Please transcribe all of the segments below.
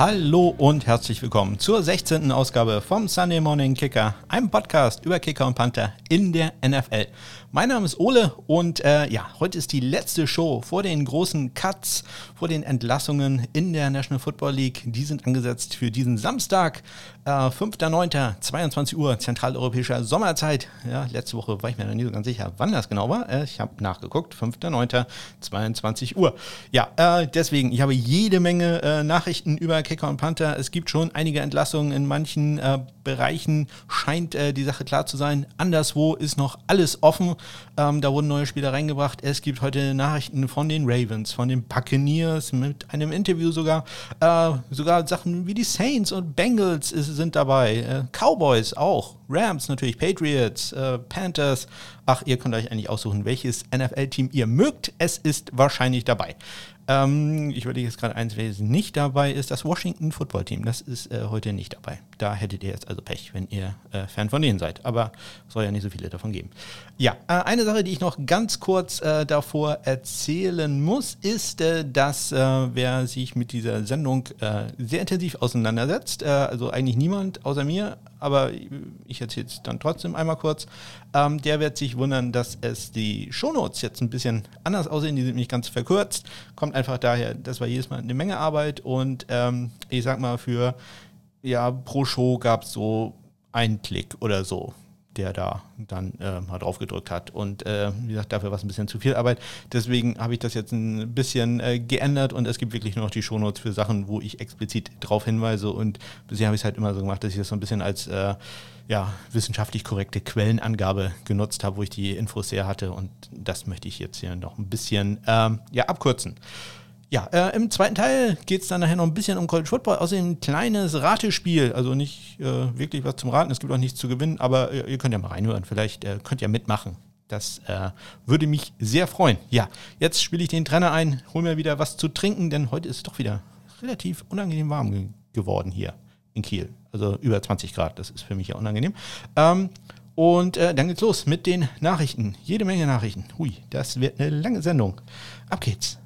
Hallo und herzlich willkommen zur 16. Ausgabe vom Sunday Morning Kicker, einem Podcast über Kicker und Panther in der NFL. Mein Name ist Ole und äh, ja, heute ist die letzte Show vor den großen Cuts, vor den Entlassungen in der National Football League. Die sind angesetzt für diesen Samstag, äh, 5.9., 22 Uhr, zentraleuropäischer Sommerzeit. Ja, letzte Woche war ich mir noch nie so ganz sicher, wann das genau war. Äh, ich habe nachgeguckt, 5.9., 22 Uhr. Ja, äh, deswegen, ich habe jede Menge äh, Nachrichten über Kicker und Panther. Es gibt schon einige Entlassungen in manchen äh, Bereichen, scheint die Sache klar zu sein. Anderswo ist noch alles offen. Ähm, da wurden neue Spieler reingebracht. Es gibt heute Nachrichten von den Ravens, von den Buccaneers mit einem Interview sogar. Äh, sogar Sachen wie die Saints und Bengals sind dabei. Äh, Cowboys auch. Rams natürlich, Patriots, äh, Panthers. Ach, ihr könnt euch eigentlich aussuchen, welches NFL-Team ihr mögt. Es ist wahrscheinlich dabei. Ähm, ich überlege jetzt gerade eins, wer nicht dabei ist. Das Washington Football Team, das ist äh, heute nicht dabei. Da hättet ihr jetzt also Pech, wenn ihr äh, Fan von denen seid. Aber soll ja nicht so viele davon geben. Ja, äh, eine Sache, die ich noch ganz kurz äh, davor erzählen muss, ist, äh, dass äh, wer sich mit dieser Sendung sehr intensiv auseinandersetzt, also eigentlich niemand außer mir, aber ich erzähle es dann trotzdem einmal kurz. Ähm, der wird sich wundern, dass es die Shownotes jetzt ein bisschen anders aussehen. Die sind nicht ganz verkürzt. Kommt einfach daher, das war jedes Mal eine Menge Arbeit und ähm, ich sag mal, für ja, pro Show gab es so einen Klick oder so der da dann äh, mal drauf gedrückt hat. Und äh, wie gesagt, dafür war es ein bisschen zu viel Arbeit. Deswegen habe ich das jetzt ein bisschen äh, geändert und es gibt wirklich nur noch die Shownotes für Sachen, wo ich explizit drauf hinweise. Und bisher habe ich es halt immer so gemacht, dass ich das so ein bisschen als äh, ja, wissenschaftlich korrekte Quellenangabe genutzt habe, wo ich die Infos her hatte. Und das möchte ich jetzt hier noch ein bisschen ähm, ja, abkürzen. Ja, äh, im zweiten Teil geht es dann nachher noch ein bisschen um College Football. Außerdem ein kleines Ratespiel. Also nicht äh, wirklich was zum Raten, es gibt auch nichts zu gewinnen, aber äh, ihr könnt ja mal reinhören. Vielleicht äh, könnt ihr mitmachen. Das äh, würde mich sehr freuen. Ja, jetzt spiele ich den Trainer ein, hole mir wieder was zu trinken, denn heute ist es doch wieder relativ unangenehm warm ge geworden hier in Kiel. Also über 20 Grad, das ist für mich ja unangenehm. Ähm, und äh, dann geht's los mit den Nachrichten. Jede Menge Nachrichten. Hui, das wird eine lange Sendung. Ab geht's.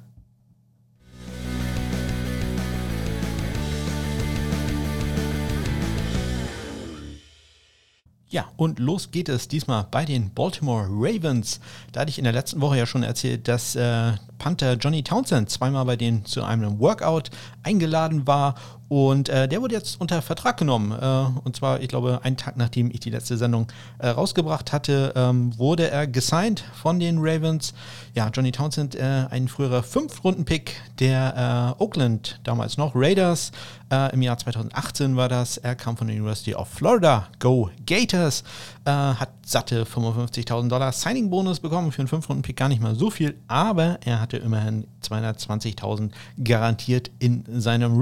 Ja, und los geht es diesmal bei den Baltimore Ravens. Da hatte ich in der letzten Woche ja schon erzählt, dass äh, Panther Johnny Townsend zweimal bei denen zu einem Workout eingeladen war und äh, der wurde jetzt unter Vertrag genommen. Äh, und zwar, ich glaube, einen Tag nachdem ich die letzte Sendung äh, rausgebracht hatte, ähm, wurde er gesigned von den Ravens. Ja, Johnny Townsend, äh, ein früherer Fünf-Runden-Pick der äh, Oakland, damals noch Raiders. Äh, Im Jahr 2018 war das. Er kam von der University of Florida. Go Gators. hat satte 55.000 Dollar Signing-Bonus bekommen. Für einen Fünf-Runden-Pick gar nicht mal so viel, aber er hatte immerhin 220.000 garantiert in seinem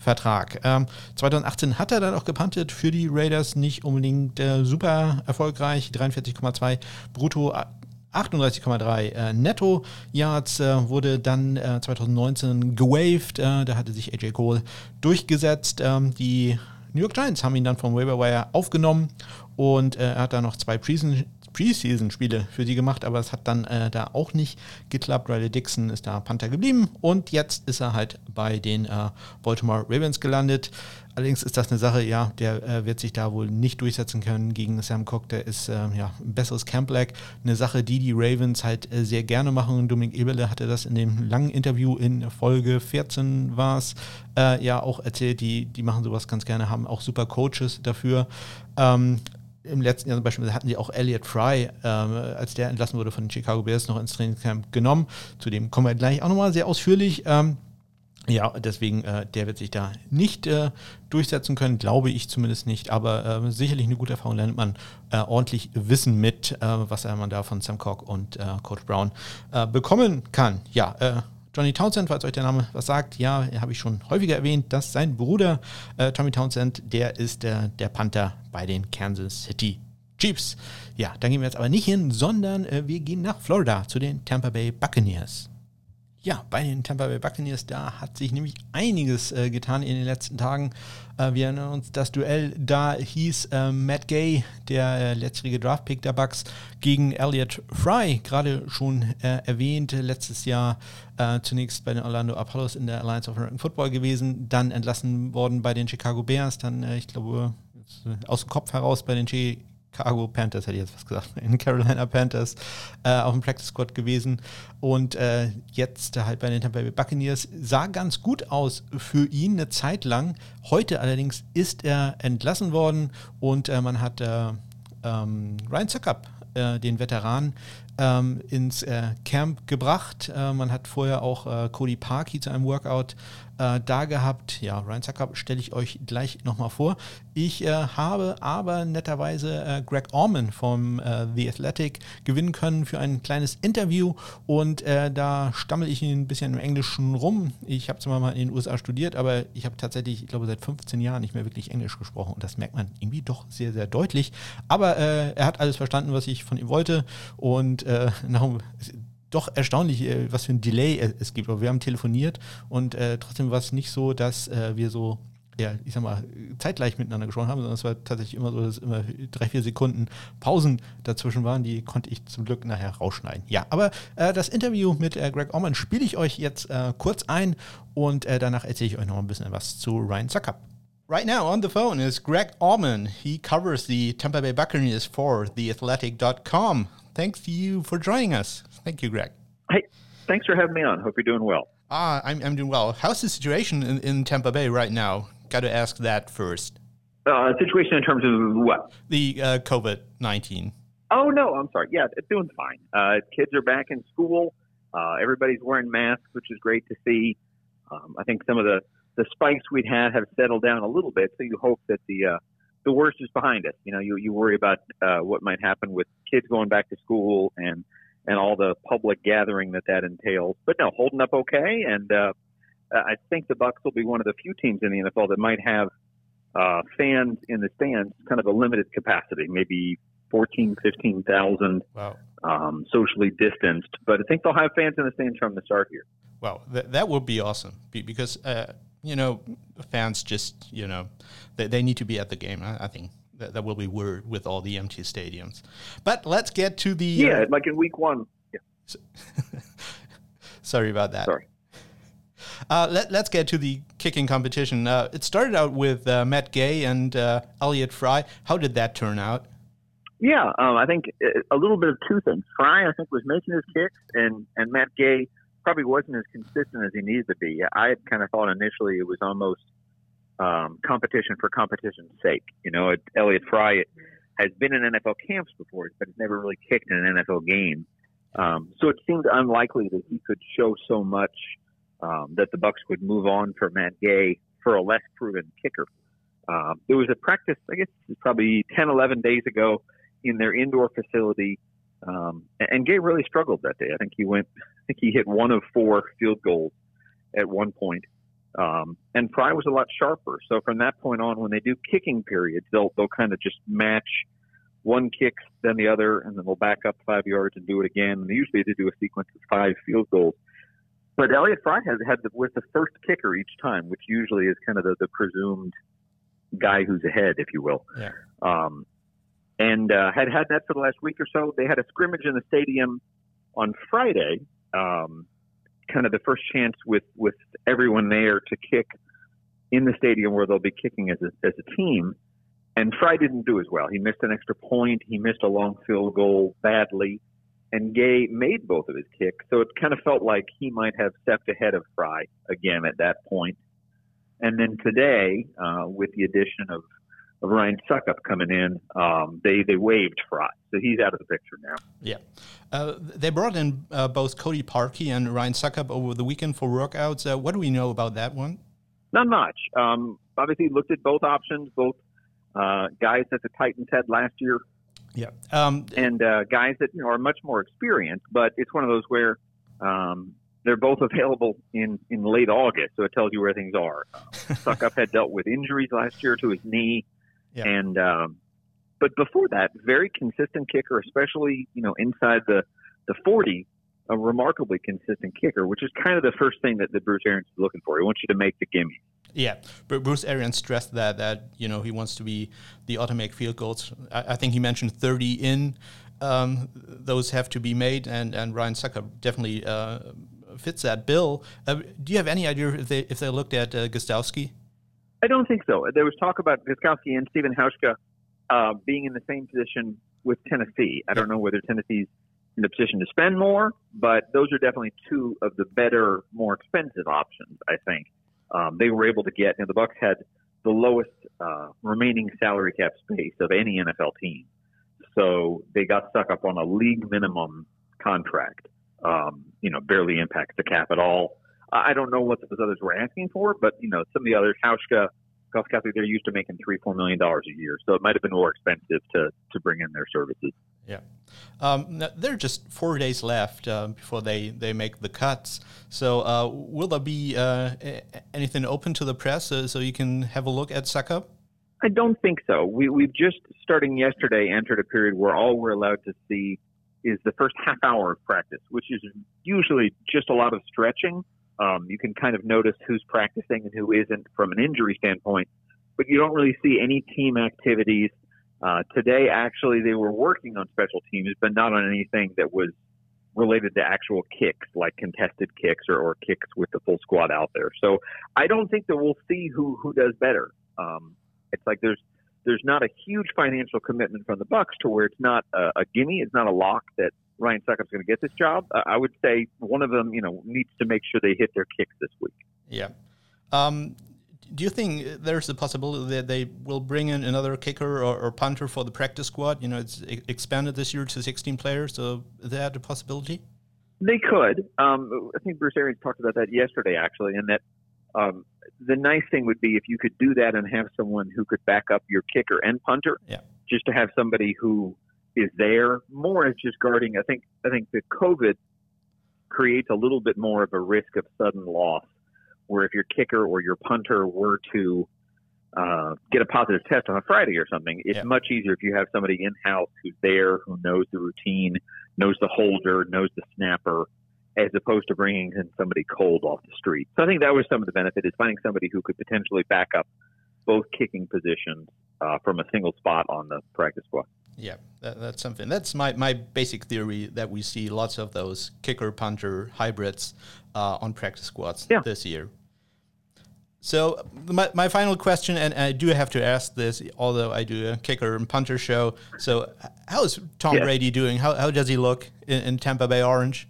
Rookie-Vertrag. Ähm, 2018 hat er dann auch gepantet für die Raiders, nicht unbedingt äh, super erfolgreich, 43,2 brutto. 38,3 äh, Netto Yards äh, wurde dann äh, 2019 gewaved. Äh, da hatte sich AJ Cole durchgesetzt. Ähm, die New York Giants haben ihn dann vom Waiver Wire aufgenommen und äh, er hat da noch zwei Preseason Preseason-Spiele für sie gemacht, aber es hat dann äh, da auch nicht geklappt. Riley Dixon ist da Panther geblieben und jetzt ist er halt bei den äh, Baltimore Ravens gelandet. Allerdings ist das eine Sache, ja, der äh, wird sich da wohl nicht durchsetzen können gegen Sam Cook. Der ist äh, ja ein besseres Camp-Lag. Eine Sache, die die Ravens halt äh, sehr gerne machen. Dominik Eberle hatte das in dem langen Interview in Folge 14 war es, ja auch erzählt. Die, die machen sowas ganz gerne, haben auch super Coaches dafür. Ähm, im letzten Jahr zum Beispiel hatten sie auch Elliot Fry, ähm, als der entlassen wurde von den Chicago Bears, noch ins Trainingscamp genommen. Zu dem kommen wir gleich auch nochmal sehr ausführlich. Ähm, ja, deswegen, äh, der wird sich da nicht äh, durchsetzen können, glaube ich zumindest nicht, aber äh, sicherlich eine gute Erfahrung, lernt man äh, ordentlich Wissen mit, äh, was man da von Sam Cock und äh, Coach Brown bekommen kann. Ja, Johnny Townsend, falls euch der Name was sagt, ja, habe ich schon häufiger erwähnt, dass sein Bruder äh, Tommy Townsend, der ist der, der Panther bei den Kansas City Chiefs. Ja, da gehen wir jetzt aber nicht hin, sondern äh, wir gehen nach Florida zu den Tampa Bay Buccaneers. Ja, bei den Tampa Bay Buccaneers, da hat sich nämlich einiges äh, getan in den letzten Tagen. Äh, wir erinnern uns, das Duell da hieß äh, Matt Gay, der äh, letztjährige Draftpick der Bucks, gegen Elliot Fry, gerade schon äh, erwähnt, letztes Jahr äh, zunächst bei den Orlando Apollos in der Alliance of American Football gewesen, dann entlassen worden bei den Chicago Bears, dann, ich glaube, aus dem Kopf heraus bei den Chicago Panthers, hätte ich jetzt was gesagt, in Carolina Panthers äh, auf dem Practice Squad gewesen und äh, jetzt halt bei den Tampa Bay Buccaneers sah ganz gut aus für ihn eine Zeit lang. Heute allerdings ist er entlassen worden und äh, man hat äh, ähm, Ryan Zuckup, äh, den Veteran, ähm, ins äh, Camp gebracht. man hat vorher auch Cody Parkey zu einem Workout äh, da gehabt. Ja, Ryan Zucker stelle ich euch gleich nochmal vor. Ich äh, habe aber netterweise äh, Greg Orman vom äh, The Athletic gewinnen können für ein kleines Interview und äh, da stammel ich ein bisschen im Englischen rum. Ich habe zwar mal in den USA studiert, aber ich habe tatsächlich, ich glaube, seit 15 Jahren nicht mehr wirklich Englisch gesprochen und das merkt man irgendwie doch sehr, sehr deutlich. Aber äh, er hat alles verstanden, was ich von ihm wollte und nach doch erstaunlich, äh, was für ein Delay es gibt. Aber wir haben telefoniert und äh, trotzdem war es nicht so, dass äh, wir so, ja, ich sag mal, zeitgleich miteinander gesprochen haben, sondern es war tatsächlich immer so, dass immer drei, vier Sekunden Pausen dazwischen waren. Die konnte ich zum Glück nachher rausschneiden. Ja, aber äh, das Interview mit äh, Greg Orman spiele ich euch jetzt äh, kurz ein und danach erzähle ich euch noch ein bisschen was zu Ryan Zucker. Right now on the phone is Greg Orman. He covers the Tampa Bay Buccaneers for theathletic.com. Thanks to you for joining us. Thank you, Greg. Hey, thanks for having me on. Hope you're doing well. Ah, I'm, I'm doing well. How's the situation in, in Tampa Bay right now? Got to ask that first. Uh, situation in terms of what? The uh, COVID 19. Oh, no, I'm sorry. Yeah, it's doing fine. Uh, kids are back in school. Uh, everybody's wearing masks, which is great to see. Um, I think some of the, the spikes we'd had have settled down a little bit, so you hope that the uh, the worst is behind us. You know, you, you worry about uh, what might happen with kids going back to school and and all the public gathering that that entails. But no, holding up okay, and uh, I think the Bucks will be one of the few teams in the NFL that might have uh, fans in the stands, kind of a limited capacity, maybe 14, 15,000, wow. um, socially distanced. But I think they'll have fans in the stands from the start here. Well, th- that would be awesome because, uh, you know, fans just, you know, they, they need to be at the game. I, I think that, that will be weird with all the empty stadiums. But let's get to the yeah, uh, like in week one. Yeah. Sorry about that. Sorry. Uh, let, us get to the kicking competition. Uh, it started out with uh, Matt Gay and uh, Elliot Fry. How did that turn out? Yeah, um, I think uh, a little bit of two things. Fry, I think, was making his kicks, and, and Matt Gay probably wasn't as consistent as he needed to be. I had kind of thought initially it was almost – um, competition for competition's sake. You know, Elliot Fry has been in NFL camps before, but has never really kicked in an NFL game. Um, so it seemed unlikely that he could show so much um, that the Bucks would move on for Matt Gay for a less proven kicker. Um, there was a practice, I guess, probably 10, 11 days ago in their indoor facility, um, and Gay really struggled that day. I think he went, I think he hit one of four field goals at one point. Um, and Fry was a lot sharper. So from that point on, when they do kicking periods, they'll they'll kind of just match one kick, then the other, and then they'll back up five yards and do it again. And usually they do a sequence of five field goals. But Elliot Fry has had the, with the first kicker each time, which usually is kind of the, the presumed guy who's ahead, if you will. Yeah. Um, and uh, had had that for the last week or so. They had a scrimmage in the stadium on Friday. Um, kind of the first chance with with everyone there to kick in the stadium where they'll be kicking as a, as a team. And Fry didn't do as well. He missed an extra point. He missed a long field goal badly. And Gay made both of his kicks. So it kind of felt like he might have stepped ahead of Fry again at that point. And then today, uh, with the addition of of Ryan Suckup coming in, um, they they waived Fry, so he's out of the picture now. Yeah, uh, they brought in uh, both Cody Parkey and Ryan Suckup over the weekend for workouts. Uh, what do we know about that one? Not much. Um, obviously, looked at both options, both uh, guys that the Titans had last year. Yeah, um, and uh, guys that you know are much more experienced, but it's one of those where. Um, they're both available in, in late August, so it tells you where things are. Suckup had dealt with injuries last year to his knee. Yeah. And um, but before that, very consistent kicker, especially you know inside the the forty. a remarkably consistent kicker, which is kind of the first thing that, that Bruce Arians is looking for. He wants you to make the gimme. Yeah, but Bruce Arians stressed that that you know he wants to be the automatic field goals. I, I think he mentioned 30 in. Um, those have to be made, and and Ryan Succop definitely uh, fits that bill. Uh, do you have any idea if they if they looked at uh, Gostowski? I don't think so. There was talk about Gostowski and Stephen Hauschka uh, being in the same position with Tennessee. I don't know whether Tennessee's in the position to spend more, but those are definitely two of the better, more expensive options. I think um, they were able to get. You know, the Bucks had the lowest uh, remaining salary cap space of any NFL team, so they got stuck up on a league minimum contract. Um, you know, barely impacts the cap at all. I don't know what those others were asking for, but you know, some of the others, Hauschka, Gostowski, they're used to making three, four million dollars a year, so it might have been more expensive to to bring in their services. Yeah, um, there are just four days left uh, before they they make the cuts. So, uh, will there be uh, anything open to the press so, so you can have a look at Succop? I don't think so. We we've just starting yesterday entered a period where all we're allowed to see is the first half hour of practice, which is usually just a lot of stretching um, you can kind of notice who's practicing and who isn't from an injury standpoint, but you don't really see any team activities. Uh, today, actually, they were working on special teams, but not on anything that was related to actual kicks, like contested kicks or, or kicks with the full squad out there. So I don't think that we'll see who who does better. Um, it's like there's there's not a huge financial commitment from the Bucks to where it's not a, a gimme, it's not a lock that Ryan Succop's going to get this job. I would say one of them, you know, needs to make sure they hit their kicks this week. Yeah. Um, do you think there's a possibility that they will bring in another kicker or, or punter for the practice squad? You know, it's expanded this year to 16 players, so is that a possibility? They could. Um, I think Bruce Arians talked about that yesterday, actually, and that um, the nice thing would be if you could do that and have someone who could back up your kicker and punter. Yeah. Just to have somebody who is there. More as just guarding. I think I think the COVID creates a little bit more of a risk of sudden loss, where if your kicker or your punter were to uh, get a positive test on a Friday or something, it's yeah. much easier if you have somebody in house who's there, who knows the routine, knows the holder, knows the snapper, as opposed to bringing in somebody cold off the street. So I think that was some of the benefit is finding somebody who could potentially back up both kicking positions uh, from a single spot on the practice squad. Yeah, that, that's something. That's my, my basic theory that we see lots of those kicker punter hybrids uh, on practice squads yeah. this year. So my, my final question, and I do have to ask this, although I do a kicker and punter show. So how is Tom. Brady doing? How, how does he look in, in Tampa Bay Orange?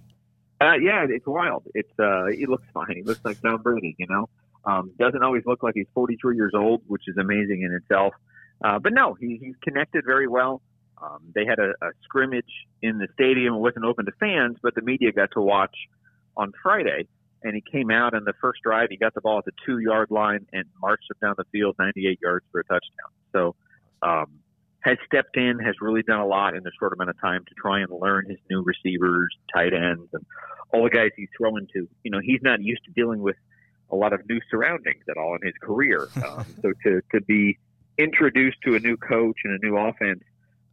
Uh, yeah, it's wild. It's uh, he looks fine. He looks like Tom Brady. You know, um, doesn't always look like he's 43 years old, which is amazing in itself. Uh, but no, he, he's connected very well. Um, they had a, a scrimmage in the stadium. It wasn't open to fans, but the media got to watch on Friday. And he came out in the first drive. He got the ball at the two yard line and marched it down the field 98 yards for a touchdown. So, um, has stepped in, has really done a lot in a short amount of time to try and learn his new receivers, tight ends, and all the guys he's throwing to. You know, he's not used to dealing with a lot of new surroundings at all in his career. Um, so to, to be introduced to a new coach and a new offense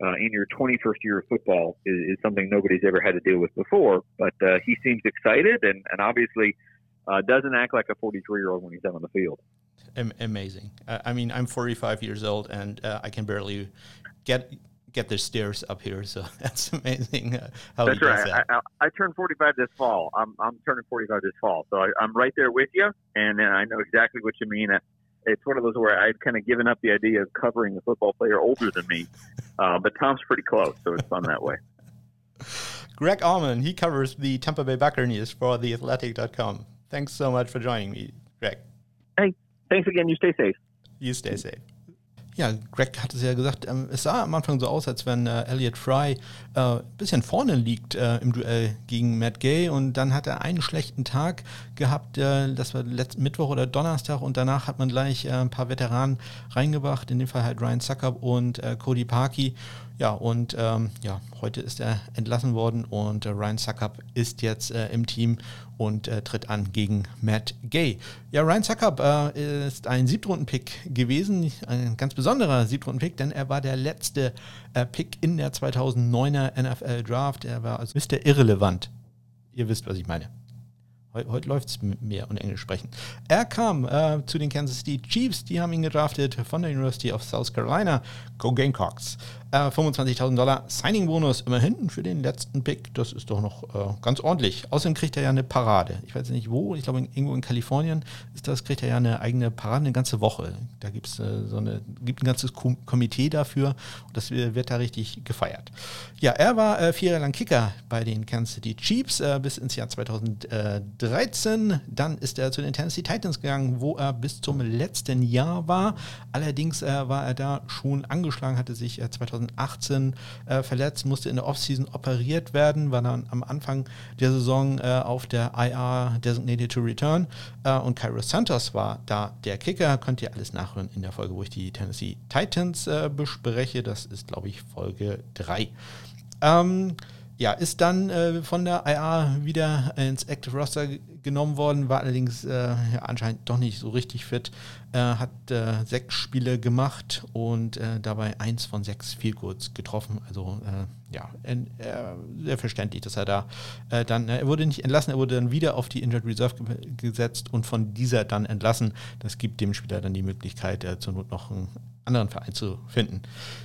uh, in your 21st year of football is, is, something nobody's ever had to deal with before. But uh, he seems excited and, and obviously uh, doesn't act like a 43 year old when he's out on the field. Amazing. I mean, I'm 45 years old and uh, I can barely get get the stairs up here. So that's amazing. Uh, how that's right. That. I, I, I, turned 45 this fall. I'm, I'm turning 45 this fall. So I, am right there with you. And I know exactly what you mean it's one of those where I've kind of given up the idea of covering a football player older than me, uh, but Tom's pretty close, so it's fun that way. Greg Auman, he covers the Tampa Bay Buccaneers for theathletic.com. Thanks so much for joining me, Greg. Hey, thanks again. You stay safe. You stay safe. Ja, Greg hat es ja gesagt, ähm, es sah am Anfang so aus, als wenn äh, Elliot Fry ein äh, bisschen vorne liegt äh, im Duell gegen Matt Gay. Und dann hat er einen schlechten Tag gehabt, äh, das war letzten Mittwoch oder Donnerstag. Und danach hat man gleich äh, ein paar Veteranen reingebracht, in dem Fall halt Ryan Suckup und Cody Parkey. Ja, und ähm, ja, heute ist er entlassen worden und Ryan Suckup ist jetzt im Team und äh, tritt an gegen Matt Gay. Ja, Ryan Suckup äh, ist ein Siebtrunden-Pick gewesen, ein ganz besonderer Siebtrunden-Pick, denn er war der letzte äh, Pick in der 2009er NFL Draft. Er war also Mr. Irrelevant ihr wisst, was ich meine. Heute, heute läuft es mehr und Englisch sprechen. Er kam äh, zu den Kansas City Chiefs, die haben ihn gedraftet von der University of South Carolina. Go Gamecocks. Äh, 25.000 Dollar Signing-Bonus immerhin für den letzten Pick. Das ist doch noch äh, ganz ordentlich. Außerdem kriegt er ja eine Parade. Ich weiß nicht wo, ich glaube irgendwo in Kalifornien ist das, kriegt er ja eine eigene Parade eine ganze Woche. Da gibt's, äh, so eine, gibt ein ganzes Komitee dafür und das wird da richtig gefeiert. Ja, er war äh, vier Jahre lang Kicker bei den Kansas City Chiefs äh, bis ins Jahr 2013. Dann ist er zu den Tennessee Titans gegangen, wo er bis zum letzten Jahr war. Allerdings äh, war er da schon angeschlagen, hatte sich 2000 2018 äh, verletzt, musste in der Offseason operiert werden, war dann am Anfang der Saison äh, auf der IR Designated to Return äh, und Cairo Santos war da der Kicker. Könnt ihr alles nachhören in der Folge, wo ich die Tennessee Titans äh, bespreche. Das ist, glaube ich, Folge 3. Ähm, ja, ist dann äh, von der IA wieder ins Active Roster genommen worden, war allerdings äh, ja, anscheinend doch nicht so richtig fit. Äh, hat äh, sechs Spiele gemacht und äh, dabei eins von sechs viel kurz getroffen. Also äh, ja, sehr verständlich, dass er da dann, er wurde nicht entlassen, er wurde dann wieder auf die Injured Reserve ge gesetzt und von dieser dann entlassen. Das gibt dem Spieler dann die Möglichkeit, zur Not noch ein anderen Verein zu finden.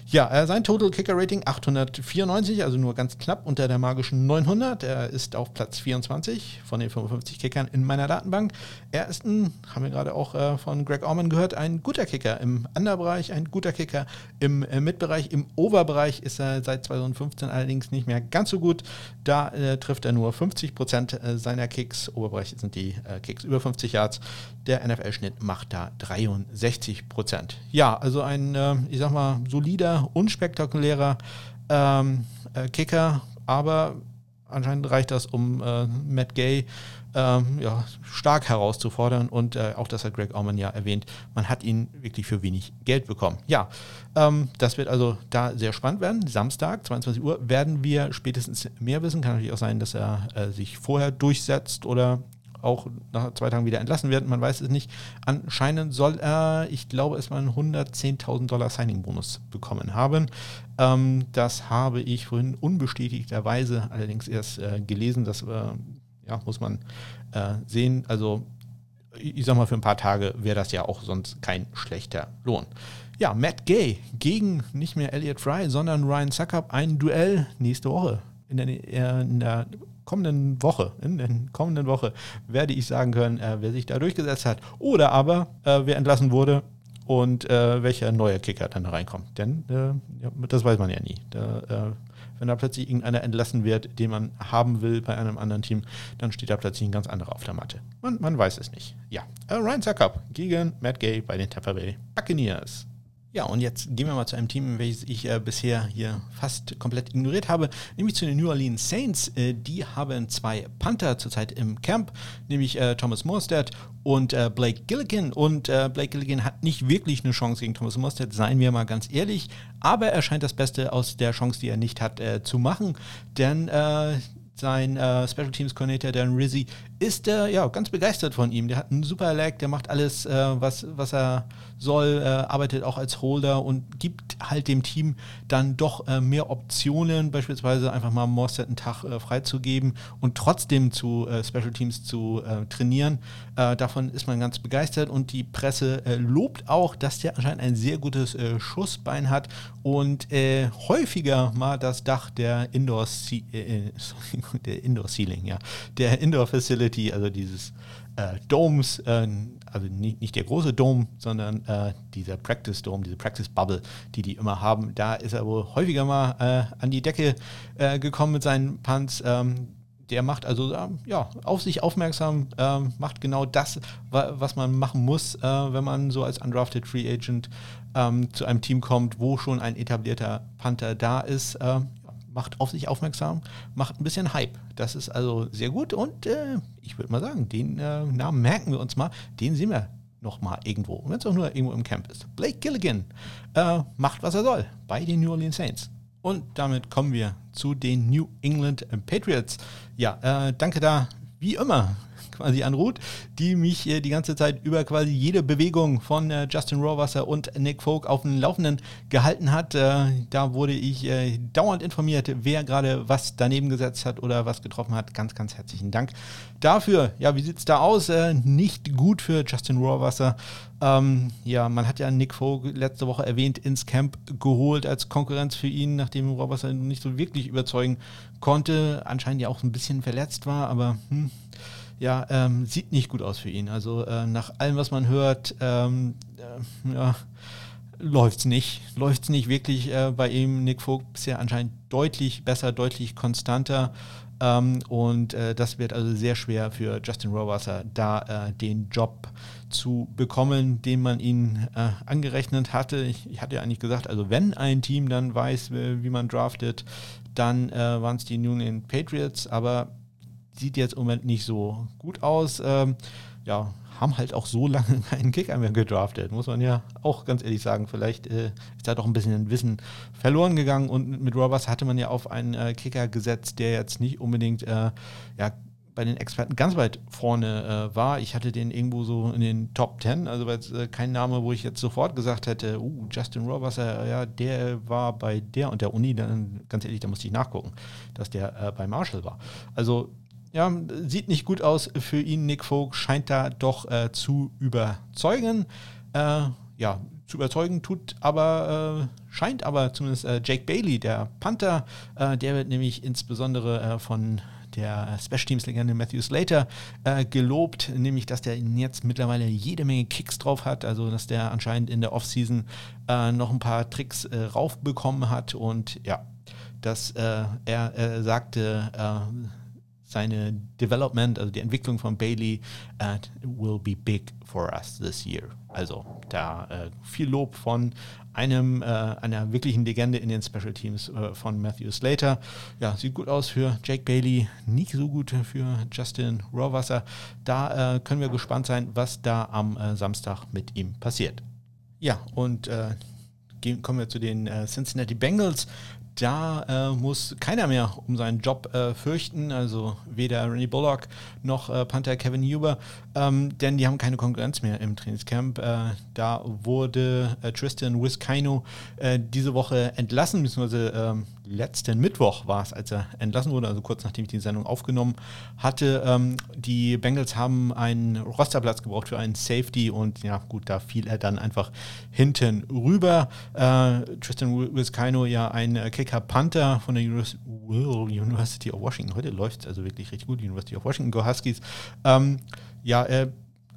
Ja, äh, sein Total Kicker Rating 894, also nur ganz knapp unter der magischen 900. Er ist auf Platz 24 von den 55 Kickern in meiner Datenbank. Er ist ein, haben wir gerade auch äh, von Greg Orman gehört, ein guter Kicker im Underbereich, ein guter Kicker im äh, Mitbereich. Im Overbereich ist er seit 2015 allerdings nicht mehr ganz so gut. Da äh, trifft er nur 50 Prozent äh, seiner Kicks. Oberbereich sind die äh, Kicks über 50 Yards. Der NFL-Schnitt macht da 63 Prozent. Ja, also ein, äh, ich sag mal, solider, unspektakulärer ähm, äh, Kicker, aber anscheinend reicht das, um äh, Matt Gay ähm, ja, stark herauszufordern und äh, auch das hat Greg Orman ja erwähnt, man hat ihn wirklich für wenig Geld bekommen. Ja, ähm, das wird also da sehr spannend werden. Samstag, 22 Uhr, werden wir spätestens mehr wissen. Kann natürlich auch sein, dass er äh, sich vorher durchsetzt oder auch nach zwei Tagen wieder entlassen wird. Man weiß es nicht. Anscheinend soll er, ich glaube, es waren 110.000 Dollar Signing-Bonus bekommen haben. Ähm, das habe ich vorhin unbestätigterweise allerdings erst äh, gelesen. Das äh, ja, muss man äh, sehen. Also ich sag mal, für ein paar Tage wäre das ja auch sonst kein schlechter Lohn. Ja, Matt Gay gegen nicht mehr Elliot Fry, sondern Ryan Suckup. Ein Duell nächste Woche in der, äh, in der kommenden Woche, in der kommenden Woche werde ich sagen können, äh, wer sich da durchgesetzt hat oder aber äh, wer entlassen wurde und äh, welcher neue Kicker dann reinkommt. Denn äh, ja, das weiß man ja nie. Da, äh, wenn da plötzlich irgendeiner entlassen wird, den man haben will bei einem anderen Team, dann steht da plötzlich ein ganz anderer auf der Matte. Man, man weiß es nicht. Ja, äh, Ryan Zuckup gegen Matt Gay bei den Tampa Bay Buccaneers. Ja, und jetzt gehen wir mal zu einem Team, welches ich äh, bisher hier fast komplett ignoriert habe, nämlich zu den New Orleans Saints. Äh, die haben zwei Panther zurzeit im Camp, nämlich äh, Thomas Morstead und äh, Blake Gilligan. Und äh, Blake Gilligan hat nicht wirklich eine Chance gegen Thomas Morstead, seien wir mal ganz ehrlich, aber er scheint das Beste aus der Chance, die er nicht hat, äh, zu machen, denn sein äh, Special Teams Coordinator Dan Rizzi ist äh, ja ganz begeistert von ihm. Der hat einen super Leg, der macht alles, äh, was, was er soll, äh, arbeitet auch als Holder und gibt halt dem Team dann doch äh, mehr Optionen, beispielsweise einfach mal Morstead einen Tag äh, freizugeben und trotzdem zu Special Teams zu trainieren. davon ist man ganz begeistert und die Presse lobt auch, dass der anscheinend ein sehr gutes Schussbein hat und häufiger mal das Dach der Indoor, der Indoor Ceiling, ja, der Indoor Facility, also dieses äh, Domes, äh, also nicht, nicht, der große Dome, sondern äh, dieser Practice Dome, diese Practice Bubble, die die immer haben, da ist er wohl häufiger mal äh, an die Decke äh, gekommen mit seinen Punts. Ähm, der macht also ähm, ja, auf sich aufmerksam, ähm, macht genau das, wa was man machen muss, äh, wenn man so als undrafted Free Agent ähm, zu einem Team kommt, wo schon ein etablierter Panther da ist. Äh, macht auf sich aufmerksam, macht ein bisschen Hype. Das ist also sehr gut und äh, ich würde mal sagen, den äh, Namen merken wir uns mal, den sehen wir noch mal irgendwo, wenn es auch nur irgendwo im Camp ist. Blake Gilligan äh, macht, was er soll bei den New Orleans Saints. Und damit kommen wir zu den New England Patriots. Ja, äh, danke da wie immer quasi an Ruth, die mich äh, die ganze Zeit über quasi jede Bewegung von äh, Justin Rohrwasser und Nick Folk auf dem Laufenden gehalten hat. Äh, da wurde ich dauernd informiert, wer gerade was daneben gesetzt hat oder was getroffen hat. Ganz, ganz herzlichen Dank dafür. Ja, wie sieht es da aus? Nicht gut für Justin Rohrwasser. Ähm, ja, man hat ja Nick Folk letzte Woche erwähnt, ins Camp geholt als Konkurrenz für ihn, nachdem Rohrwasser nicht so wirklich überzeugen konnte. Anscheinend ja auch ein bisschen verletzt war, aber hm, ja, ähm, sieht nicht gut aus für ihn. Also äh, nach allem, was man hört, ähm, äh, ja, läuft's nicht. Läuft's nicht wirklich äh, bei ihm. Nick Vogt bisher anscheinend deutlich besser, deutlich konstanter. Ähm, und äh, das wird also sehr schwer für Justin Rohrwasser, da äh, den Job zu bekommen, den man ihn äh, angerechnet hatte. Ich, ich, hatte ja eigentlich gesagt, also wenn ein Team dann weiß, wie man draftet, dann waren es die England Patriots, aber sieht jetzt im Moment nicht so gut aus. Ähm, ja, haben halt auch so lange keinen Kicker mehr gedraftet, muss man ja auch ganz ehrlich sagen. Vielleicht äh, ist da doch ein bisschen Wissen verloren gegangen und mit Roberts hatte man ja auf einen äh, Kicker gesetzt, der jetzt nicht unbedingt äh, ja, bei den Experten ganz weit vorne äh, war. Ich hatte den irgendwo so in den Top 10, also jetzt, äh, kein Name, wo ich jetzt sofort gesagt hätte, uh, Justin Roberts, äh, ja, der war bei der und der Uni, dann ganz ehrlich, da musste ich nachgucken, dass der bei Marshall war. Also ja, sieht nicht gut aus für ihn. Nick Folk scheint da doch äh, zu überzeugen. Äh, ja, zu überzeugen tut aber, äh, scheint aber zumindest äh, Jake Bailey, der Panther, äh, der wird nämlich insbesondere äh, von der Special Teams Legende Matthew Slater äh, gelobt, nämlich dass der jetzt mittlerweile jede Menge Kicks drauf hat, also dass der anscheinend in der Offseason äh, noch ein paar Tricks äh, raufbekommen hat und ja, dass er sagte, seine Development, also die Entwicklung von Bailey, uh, will be big for us this year. Also da äh, viel Lob von einem, äh, einer wirklichen Legende in den Special Teams äh, von Matthew Slater. Ja, sieht gut aus für Jake Bailey, nicht so gut für Justin Rohrwasser. Da äh, können wir gespannt sein, was da am äh, Samstag mit ihm passiert. Ja, und kommen wir zu den Cincinnati Bengals da äh, muss keiner mehr um seinen Job äh, fürchten, also weder Randy Bullock noch äh, Panther Kevin Huber, ähm, denn die haben keine Konkurrenz mehr im Trainingscamp. Äh, da wurde äh, Tristan Wiskaino äh, diese Woche entlassen, beziehungsweise ähm, letzten Mittwoch war es, als er entlassen wurde, also kurz nachdem ich die Sendung aufgenommen hatte. Ähm, die Bengals haben einen Rosterplatz gebraucht für einen Safety und ja gut, da fiel er dann einfach hinten rüber. Äh, Tristan Wiskaino, ja ein äh, Kicker Panther von der University of Washington. Heute läuft es also wirklich richtig gut, University of Washington Go Huskies. Ähm, ja, äh,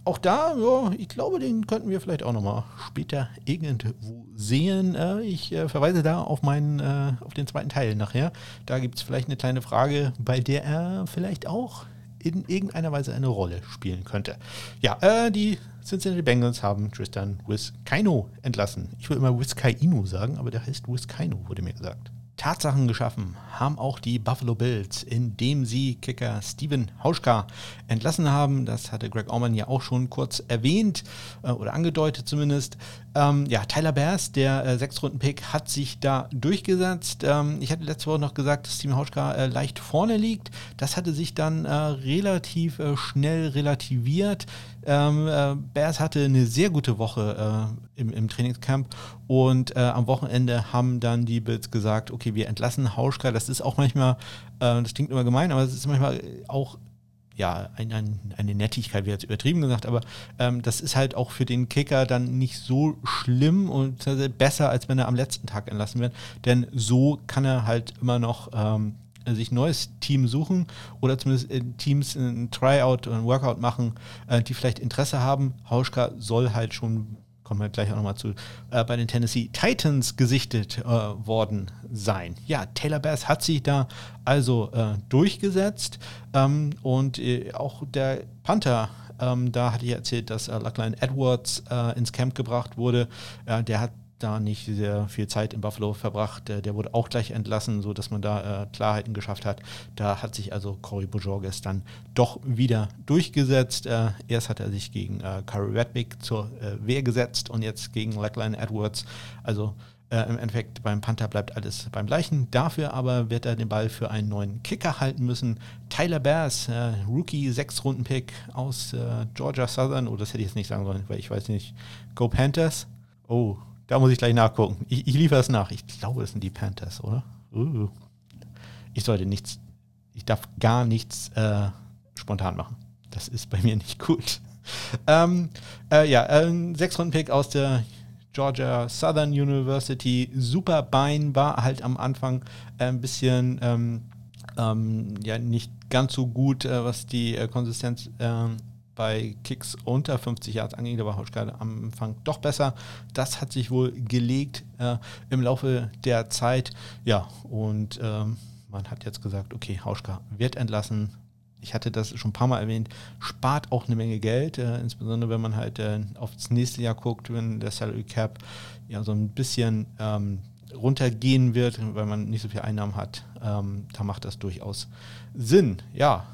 auch da, ja, ich glaube, den könnten wir vielleicht auch nochmal später irgendwo sehen. Äh, ich äh, verweise da auf meinen, äh, auf den zweiten Teil nachher. Da gibt es vielleicht eine kleine Frage, bei der er vielleicht auch in irgendeiner Weise eine Rolle spielen könnte. Ja, äh, die Cincinnati Bengals haben Tristan Wiskaino entlassen. Ich würde immer Wiskaino sagen, aber der heißt Wiskaino, wurde mir gesagt. Tatsachen geschaffen haben auch die Buffalo Bills, indem sie Kicker Steven Hauschka entlassen haben. Das hatte Greg Orman ja auch schon kurz erwähnt äh, oder angedeutet zumindest. Ähm, ja, Tyler Bears, der äh, Sechstrunden-Pick, hat sich da durchgesetzt. Ähm, ich hatte letzte Woche noch gesagt, dass Steven Hauschka äh, leicht vorne liegt. Das hatte sich dann äh, relativ äh, schnell relativiert. Ähm, äh, Bears hatte eine sehr gute Woche äh, im, im, Trainingscamp und am Wochenende haben dann die Bills gesagt, okay, wir entlassen Hauschka. Das ist auch manchmal, das klingt immer gemein, aber es ist manchmal auch ja, ein, ein, eine Nettigkeit, wie jetzt übertrieben gesagt, aber ähm, das ist halt auch für den Kicker dann nicht so schlimm und besser, als wenn er am letzten Tag entlassen wird. Denn so kann er halt immer noch ähm, sich ein neues Team suchen oder zumindest in Teams ein Tryout oder ein Workout machen, äh, die vielleicht Interesse haben. Hauschka soll halt schon, kommen wir gleich auch nochmal zu, äh, bei den Tennessee Titans gesichtet äh, worden sein. Ja, Taylor Bass hat sich da also äh, durchgesetzt ähm, und äh, auch der Panther ähm, da hatte ich erzählt, dass äh, Luckline Edwards äh, ins Camp gebracht wurde. Der hat da nicht sehr viel Zeit in Buffalo verbracht. Der, wurde auch gleich entlassen, sodass man da äh, Klarheiten geschafft hat. Da hat sich also Cory Bojorges dann doch wieder durchgesetzt. Äh, erst hat er sich gegen äh, Curry Redwick zur äh, Wehr gesetzt und jetzt gegen Lackline Edwards. Also Äh, Im Endeffekt beim Panther bleibt alles beim gleichen. Dafür aber wird er den Ball für einen neuen Kicker halten müssen. Tyler Bass, äh, Rookie, Sechs-Runden-Pick aus äh, Georgia Southern. Oh, das hätte ich jetzt nicht sagen sollen, weil ich weiß nicht. Go Panthers? Oh, da muss ich gleich nachgucken. Ich, ich liefere es nach. Ich glaube, es sind die Panthers, oder? Uh. Ich sollte nichts, ich darf gar nichts äh, spontan machen. Das ist bei mir nicht gut. ähm, äh, ja, ein Sechs-Runden-Pick aus der Georgia Southern University. Super Bein war halt am Anfang äh, ein bisschen ähm, ähm, ja nicht ganz so gut, äh, was die äh, Konsistenz ähm, bei Kicks unter 50 Yards anging. Da war Hauschka am Anfang doch besser. Das hat sich wohl gelegt äh, im Laufe der Zeit. Ja, und ähm, man hat jetzt gesagt, okay, Hauschka wird entlassen, ich hatte das schon ein paar Mal erwähnt, spart auch eine Menge Geld, äh, insbesondere wenn man halt äh, aufs nächste Jahr guckt, wenn der Salary Cap ja so ein bisschen ähm, runtergehen wird, weil man nicht so viel Einnahmen hat. Ähm, da macht das durchaus Sinn. Ja,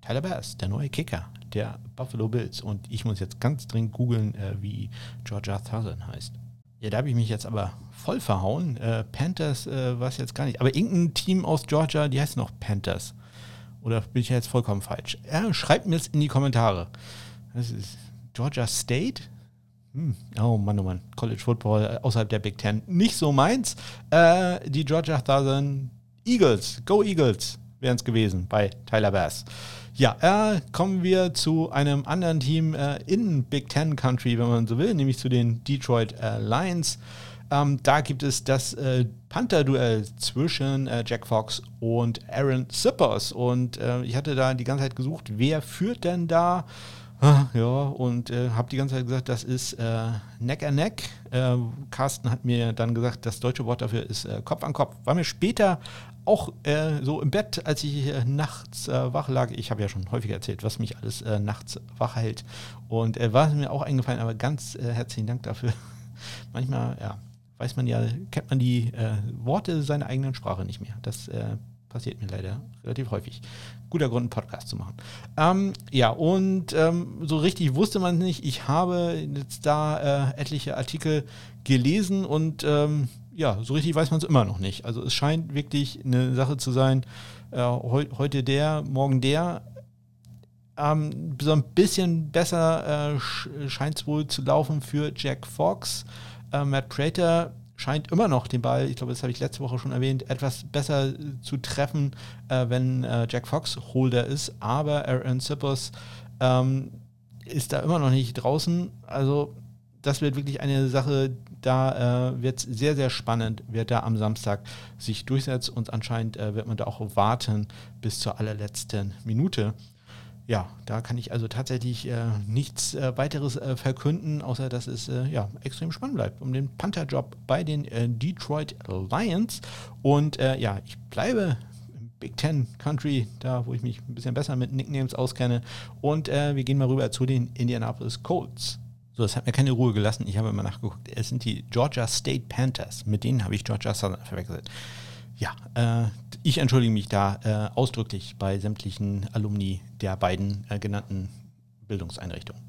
Tyler Bass, der neue Kicker der Buffalo Bills. Und ich muss jetzt ganz dringend googeln, äh, wie Georgia Southern heißt. Ja, da habe ich mich jetzt aber voll verhauen. Äh, Panthers äh, war es jetzt gar nicht. Aber irgendein Team aus Georgia, die heißt noch Panthers. Oder bin ich jetzt vollkommen falsch? Ja, schreibt mir das in die Kommentare. Das ist Georgia State? Hm. Oh Mann, oh Mann. College Football außerhalb der Big Ten. Nicht so meins. Äh, die Georgia Southern Eagles. Go Eagles wären es gewesen bei Tyler Bass. Ja, äh, kommen wir zu einem anderen Team äh, in Big Ten Country, wenn man so will, nämlich zu den Detroit äh, Lions. Ähm, da gibt es das äh, Panther-Duell zwischen äh, Jack Fox und Aaron Sippers. Und äh, ich hatte da die ganze Zeit gesucht, wer führt denn da? Ah, ja, und äh, habe die ganze Zeit gesagt, das ist äh, Neck an Neck. Äh, Carsten hat mir dann gesagt, das deutsche Wort dafür ist Kopf an Kopf. War mir später auch äh, so im Bett, als ich äh, nachts wach lag. Ich habe ja schon häufiger erzählt, was mich alles nachts wach hält. Und war mir auch eingefallen, aber ganz herzlichen Dank dafür. Manchmal, ja, weiß man ja, kennt man die Worte seiner eigenen Sprache nicht mehr. Das passiert mir leider relativ häufig. Guter Grund, einen Podcast zu machen. Ähm, ja, und ähm, so richtig wusste man es nicht. Ich habe jetzt da äh, etliche Artikel gelesen und ähm, ja, so richtig weiß man es immer noch nicht. Also es scheint wirklich eine Sache zu sein, äh, heu heute der, morgen der. Ähm, so ein bisschen besser äh, scheint es wohl zu laufen für Jack Fox. Äh, Matt Prater scheint immer noch den Ball, ich glaube, das habe ich letzte Woche schon erwähnt, etwas besser zu treffen, äh, wenn äh, Jack Fox Holder ist. Aber Aaron Sippers ähm, ist da immer noch nicht draußen. Also das wird wirklich eine Sache, da äh, wird es sehr, sehr spannend, wer da am Samstag sich durchsetzt und anscheinend äh, wird man da auch warten bis zur allerletzten Minute ja, da kann ich also tatsächlich äh, nichts äh, weiteres äh, verkünden, außer dass es äh, ja, extrem spannend bleibt um den Panther-Job bei den äh, Detroit Lions. Und äh, ja, ich bleibe im Big Ten Country, da wo ich mich ein bisschen besser mit Nicknames auskenne. Und wir gehen mal rüber zu den Indianapolis Colts. So, das hat mir keine Ruhe gelassen. Ich habe immer nachgeguckt. Es sind die Georgia State Panthers. Mit denen habe ich Georgia Southern verwechselt. Ja, äh, ich entschuldige mich da äh, ausdrücklich bei sämtlichen Alumni der beiden äh, genannten Bildungseinrichtungen.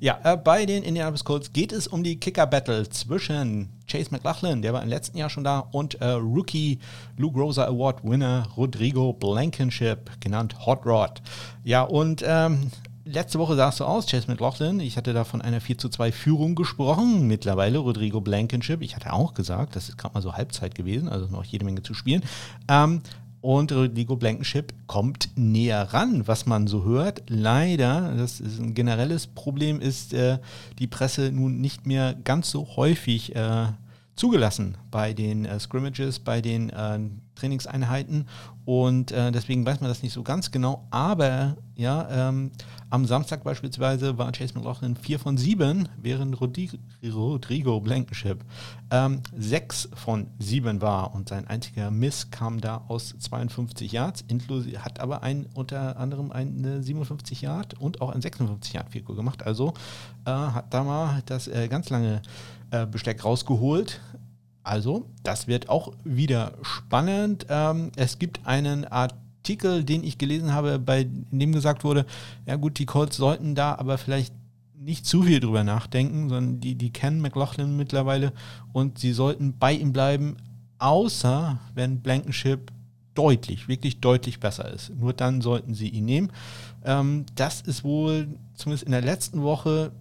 Ja, äh, bei den Indianapolis Colts geht es um die Kicker-Battle zwischen Chase McLaughlin, der war im letzten Jahr schon da, und äh, Rookie Luke Rosa Award-Winner Rodrigo Blankenship, genannt Hot Rod. Ja, und ähm, letzte Woche sah es so aus, Chase McLaughlin. Ich hatte da von einer 4 zu 2 Führung gesprochen. Mittlerweile Rodrigo Blankenship. Ich hatte auch gesagt, das ist gerade mal so Halbzeit gewesen, also noch jede Menge zu spielen. Ähm, und Rodrigo Blankenship kommt näher ran, was man so hört. Leider, das ist ein generelles Problem, ist äh, die Presse nun nicht mehr ganz so häufig äh, zugelassen bei den äh, Scrimmages, bei den äh, Trainingseinheiten und äh, deswegen weiß man das nicht so ganz genau. Aber ja, ähm, am Samstag beispielsweise war Chase McLaughlin 4 von 7, während Rodrigo, Rodrigo Blankenship ähm, 6 von 7 war. Und sein einziger Miss kam da aus 52 Yards, hat aber ein, unter anderem eine 57 Yard und auch ein 56 Yard Figur gemacht. Also äh, hat da mal das äh, ganz lange äh, Besteck rausgeholt. Also, das wird auch wieder spannend. Ähm, es gibt einen Art Artikel, den ich gelesen habe, bei dem gesagt wurde, ja gut, die Colts sollten da aber vielleicht nicht zu viel drüber nachdenken, sondern die, die kennen McLaughlin mittlerweile und sie sollten bei ihm bleiben, außer wenn Blankenship deutlich, wirklich deutlich besser ist. Nur dann sollten sie ihn nehmen. Ähm, das ist wohl zumindest in der letzten Woche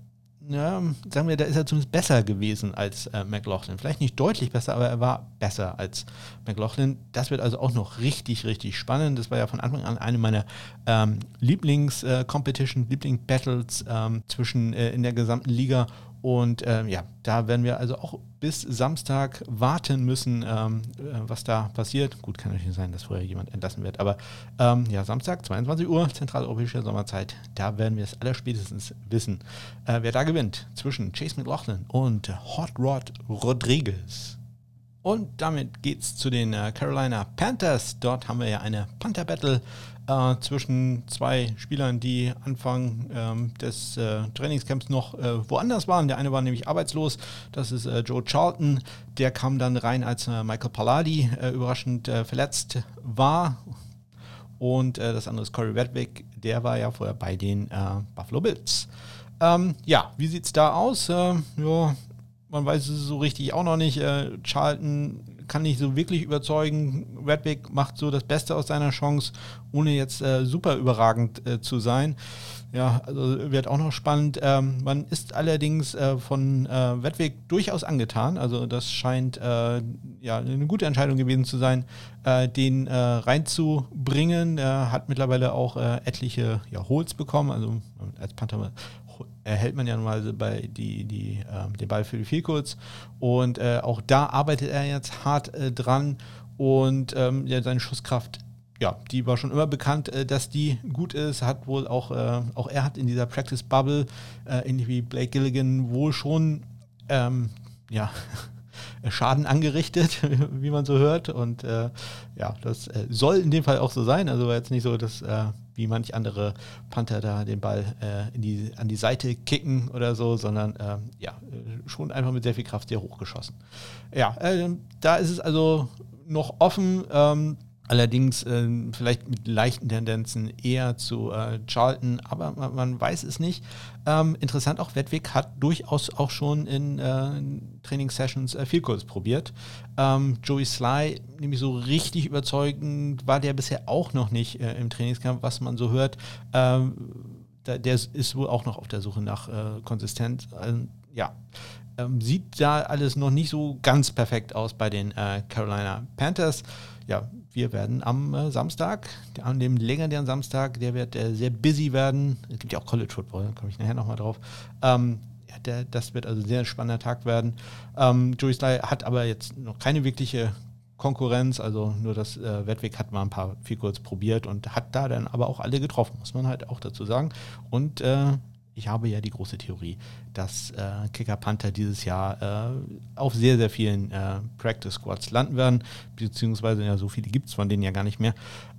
ja, sagen wir, da ist er zumindest besser gewesen als äh, McLaughlin. Vielleicht nicht deutlich besser, aber er war besser als McLaughlin. Das wird also auch noch richtig, richtig spannend. Das war ja von Anfang an eine meiner ähm, Lieblings-Competition, äh, Lieblings-Battles ähm, zwischen äh, in der gesamten Liga und ähm, ja, da werden wir also auch bis Samstag warten müssen, ähm, äh, was da passiert. Gut, kann natürlich sein, dass vorher jemand entlassen wird, aber ähm, ja, Samstag, 22 Uhr, zentraleuropäische Sommerzeit, da werden wir es allerspätestens wissen, äh, wer da gewinnt zwischen Chase McLaughlin und Hot Rod Rodriguez. Und damit geht's zu den äh, Carolina Panthers. Dort haben wir ja eine Panther Battle äh, zwischen zwei Spielern, die Anfang ähm, des äh, Trainingscamps noch äh, woanders waren. Der eine war nämlich arbeitslos, das ist äh, Joe Charlton. Der kam dann rein, als äh, Michael Palladi überraschend verletzt war. Und das andere ist Corey Redwick, der war ja vorher bei den Buffalo Bills. Ähm, ja, wie sieht es da aus? ja, man weiß es so richtig auch noch nicht. Charlton kann nicht so wirklich überzeugen. Redwick macht so das Beste aus seiner Chance, ohne jetzt äh, super überragend äh, zu sein. Ja, also wird auch noch spannend. Ähm, man ist allerdings äh, von äh, Redwick durchaus angetan. Also das scheint äh, ja eine gute Entscheidung gewesen zu sein, äh, den äh, reinzubringen. Er hat mittlerweile auch etliche ja, Holds bekommen. Also als Panther erhält man ja normalerweise bei die, die, äh, den Ball für die Vielkurz. Und äh, auch da arbeitet er jetzt hart äh, dran und ähm, ja, seine Schusskraft, ja, die war schon immer bekannt, äh, dass die gut ist. Hat wohl auch, äh, auch er hat in dieser Practice Bubble, äh, ähnlich wie Blake Gilligan, wohl schon ähm, ja, Schaden angerichtet, wie man so hört. Und äh, ja, das äh, soll in dem Fall auch so sein. Also war jetzt nicht so, dass äh, wie manch andere Panther da den Ball äh, die, an die Seite kicken oder so, sondern ähm, ja, äh, schon einfach mit sehr viel Kraft sehr hoch geschossen. Ja, äh, da ist es also noch offen. Ähm, Allerdings äh, vielleicht mit leichten Tendenzen eher zu äh, Charlton, aber man, man, weiß es nicht. Ähm, interessant auch, Wedwig hat durchaus auch schon in äh, Trainingssessions äh, Field probiert. Ähm, Joey Sly, nämlich so richtig überzeugend, war der bisher auch noch nicht äh, im Trainingskampf, was man so hört. Ähm, der ist wohl auch noch auf der Suche nach äh, Konsistenz. Ähm, ja, ähm, sieht da alles noch nicht so ganz perfekt aus bei den äh, Carolina Panthers. Ja, wir werden am äh, Samstag, an dem legendären Samstag, der wird äh, sehr busy werden. Es gibt ja auch College Football, da komme ich nachher nochmal drauf. Ähm, ja, der, das wird also ein sehr spannender Tag werden. Ähm, Joey Sly hat aber jetzt noch keine wirkliche Konkurrenz, also nur das äh, Wettweg hat mal ein paar viel kurz probiert und hat da dann aber auch alle getroffen, muss man halt auch dazu sagen. Und äh, ich habe ja die große Theorie, dass äh, Kicker Panther dieses Jahr äh, auf sehr, sehr vielen äh, Practice Squads landen werden, beziehungsweise ja, so viele gibt es von denen ja gar nicht mehr,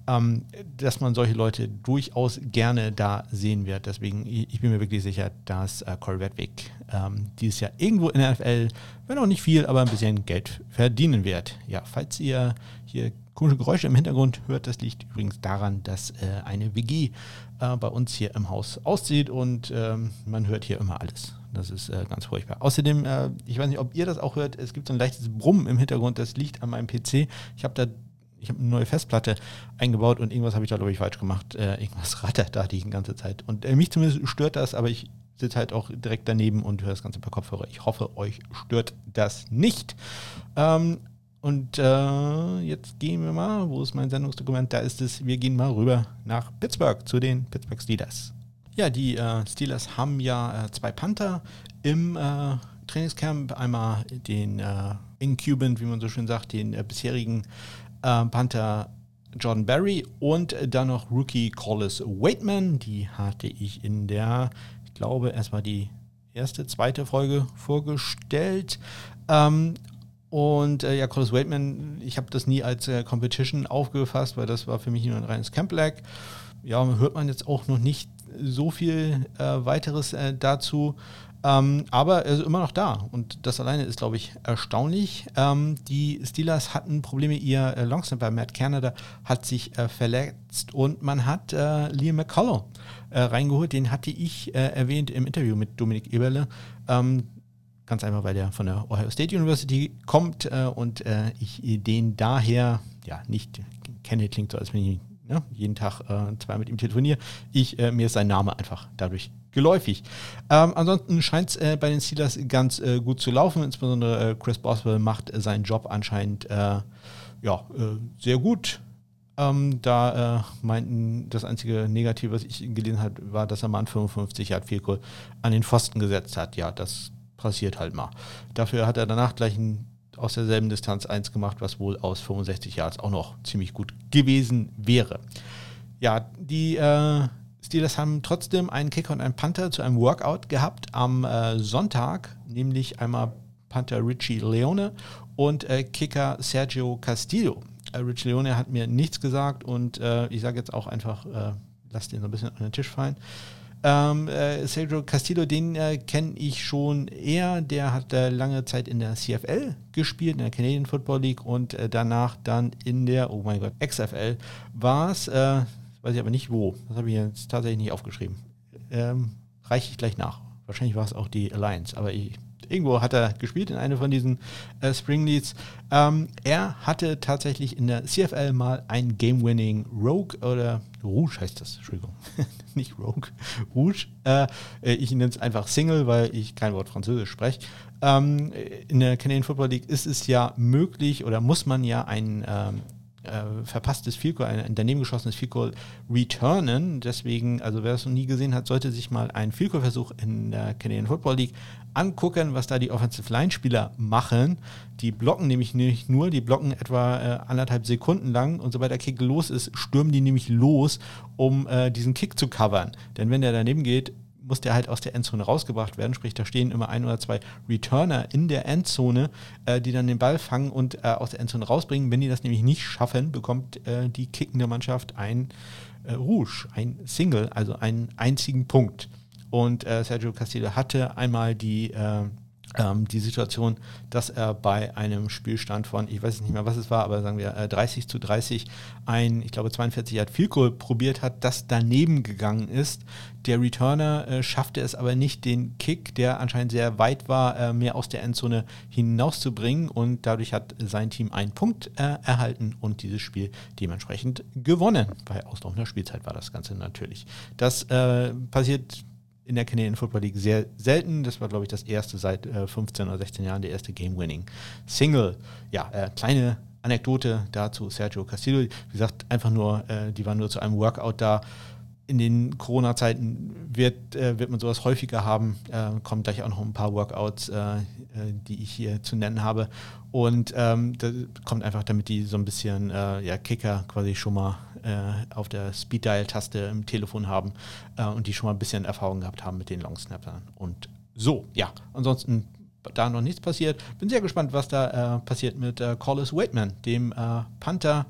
ähm, dass man solche Leute durchaus gerne da sehen wird. Deswegen, ich bin mir wirklich sicher, dass äh, Corey Redwick ähm, dieses Jahr irgendwo in der NFL, wenn auch nicht viel, aber ein bisschen Geld verdienen wird. Ja, falls ihr hier komische Geräusche im Hintergrund hört, das liegt übrigens daran, dass äh, eine WG äh, bei uns hier im Haus aussieht und ähm, man hört hier immer alles. Das ist äh, ganz furchtbar. Außerdem, äh, ich weiß nicht, ob ihr das auch hört, es gibt so ein leichtes Brummen im Hintergrund, das liegt an meinem PC. Ich habe da ich habe eine neue Festplatte eingebaut und irgendwas habe ich da, glaube ich, falsch gemacht. Äh, irgendwas rattert da die ganze Zeit. Und äh, mich zumindest stört das, aber ich sitze halt auch direkt daneben und höre das Ganze per Kopfhörer. Ich hoffe, euch stört das nicht. Ähm, und äh, jetzt gehen wir mal, wo ist mein Sendungsdokument? Da ist es, wir gehen mal rüber nach Pittsburgh zu den Pittsburgh Steelers. Ja, die äh, Steelers haben ja äh, zwei Panther im äh, Trainingscamp. Einmal den äh, Incubant, wie man so schön sagt, den äh, bisherigen Panther Jordan Barry und dann noch Rookie Collis Waitman. Die hatte ich in der, ich glaube, erstmal die erste, zweite Folge vorgestellt. Ähm, und äh, ja, Collis Waitman, ich habe das nie als äh, Competition aufgefasst, weil das war für mich nur ein reines Camp-Lag. Ja, hört man jetzt auch noch nicht so viel äh, weiteres äh, dazu. Ähm, aber er ist immer noch da und das alleine ist, glaube ich, erstaunlich. Ähm, die Steelers hatten Probleme, ihr äh, Longsnapper Matt Canada hat sich äh, verletzt und man hat äh, Liam McCullough äh, reingeholt. Den hatte ich äh, erwähnt im Interview mit Dominik Eberle. Ähm, ganz einfach, weil der von der Ohio State University kommt äh, und ich den daher ja nicht kenne, klingt so, als wenn ich ne, jeden Tag äh, zwei mit ihm telefoniere. Ich, äh, mir ist sein Name einfach dadurch geläufig. Ähm, ansonsten scheint es äh, bei den Steelers ganz äh, gut zu laufen. Insbesondere äh, Chris Boswell macht äh, seinen Job anscheinend ja, sehr gut. Ähm, da meinten, das einzige Negative, was ich gelesen habe, war, dass er mal an 55 Yard Field an den Pfosten gesetzt hat. Ja, das passiert halt mal. Dafür hat er danach gleich ein aus derselben Distanz eins gemacht, was wohl aus 65 Yards auch noch ziemlich gut gewesen wäre. Ja, die äh, Steelers haben trotzdem einen Kicker und einen Panther zu einem Workout gehabt am äh, Sonntag, nämlich einmal Panther Richie Leone und äh, Kicker Sergio Castillo. Äh, Richie Leone hat mir nichts gesagt und äh, ich sage jetzt auch einfach, äh, lass den so ein bisschen an den Tisch fallen. Ähm, äh, Sergio Castillo, den äh, kenne ich schon eher. Der hat äh, lange Zeit in der CFL gespielt, in der Canadian Football League und äh, danach dann in der, oh mein Gott, XFL war es. Äh, weiß ich aber nicht wo. Das habe ich jetzt tatsächlich nicht aufgeschrieben. Ähm, reiche ich gleich nach. Wahrscheinlich war es auch die Alliance, aber ich irgendwo hat er gespielt in einer von diesen äh, Spring Leads. Ähm, er hatte tatsächlich in der CFL mal ein Game-Winning Rogue oder Rouge heißt das, Entschuldigung, nicht Rogue, Rouge. Äh, ich nenne es einfach Single, weil ich kein Wort Französisch spreche. Ähm, in der Canadian Football League ist es ja möglich oder muss man ja ein ähm, äh, verpasstes Field Goal, ein, ein daneben geschossenes Field Goal returnen. Deswegen, also wer das noch nie gesehen hat, sollte sich mal einen Field Goal Versuch in der Canadian Football League angucken, was da die Offensive Line Spieler machen. Die blocken nämlich nicht nur, die blocken etwa äh, anderthalb Sekunden lang und sobald der Kick los ist, stürmen die nämlich los, um äh, diesen Kick zu covern. Denn wenn der daneben geht, muss der halt aus der Endzone rausgebracht werden. Sprich, da stehen immer ein oder zwei Returner in der Endzone, äh, die dann den Ball fangen und äh, aus der Endzone rausbringen. Wenn die das nämlich nicht schaffen, bekommt äh, die kickende Mannschaft ein äh, Rouge, ein Single, also einen einzigen Punkt. Und äh, Sergio Castillo hatte einmal die äh, ähm, die Situation, dass er bei einem Spielstand von, ich weiß nicht mehr, was es war, aber sagen wir äh, 30 zu 30 ein, ich glaube 42 Yard Field Goal probiert hat, das daneben gegangen ist. Der Returner äh, schaffte es aber nicht, den Kick, der anscheinend sehr weit war, äh, mehr aus der Endzone hinauszubringen und dadurch hat sein Team einen Punkt äh, erhalten und dieses Spiel dementsprechend gewonnen. Bei auslaufender Spielzeit war das Ganze natürlich. Das äh, passiert in der Canadian Football League sehr selten. Das war, glaube ich, das erste seit äh, 15 oder 16 Jahren, der erste Game-Winning-Single. Ja, äh, kleine Anekdote dazu Sergio Castillo. Wie gesagt, einfach nur, äh, die waren nur zu einem Workout da. In den Corona-Zeiten wird, äh, wird man sowas häufiger haben. Äh, kommen gleich auch noch ein paar Workouts, äh, die ich hier zu nennen habe. Und ähm, das kommt einfach, damit die so ein bisschen ja, Kicker quasi schon mal äh, auf der Speed-Dial-Taste im Telefon haben äh, und die schon mal ein bisschen Erfahrung gehabt haben mit den Longsnappern. Und so, ja, ansonsten da noch nichts passiert. Bin sehr gespannt, was da äh, passiert mit äh, Collis Waitman, dem äh, Panther,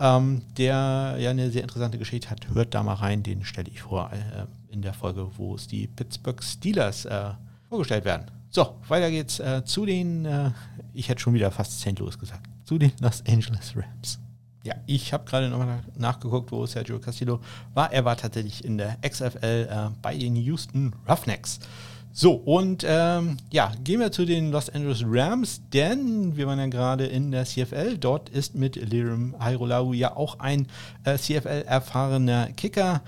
ähm, der ja eine sehr interessante Geschichte hat. Hört da mal rein, den stelle ich vor äh, in der Folge, wo es die Pittsburgh Steelers äh, vorgestellt werden. So, weiter geht's äh, zu den, ich hätte schon wieder fast St. Louis gesagt, zu den Los Angeles Rams. Ja, ich habe gerade nochmal nachgeguckt, wo Sergio Castillo war. Er war tatsächlich in der XFL äh, bei den Houston Roughnecks. So, und ähm, ja, gehen wir zu den Los Angeles Rams, denn wir waren ja gerade in der CFL. Dort ist mit Lirim Hairolau ja auch ein äh, CFL-erfahrener Kicker,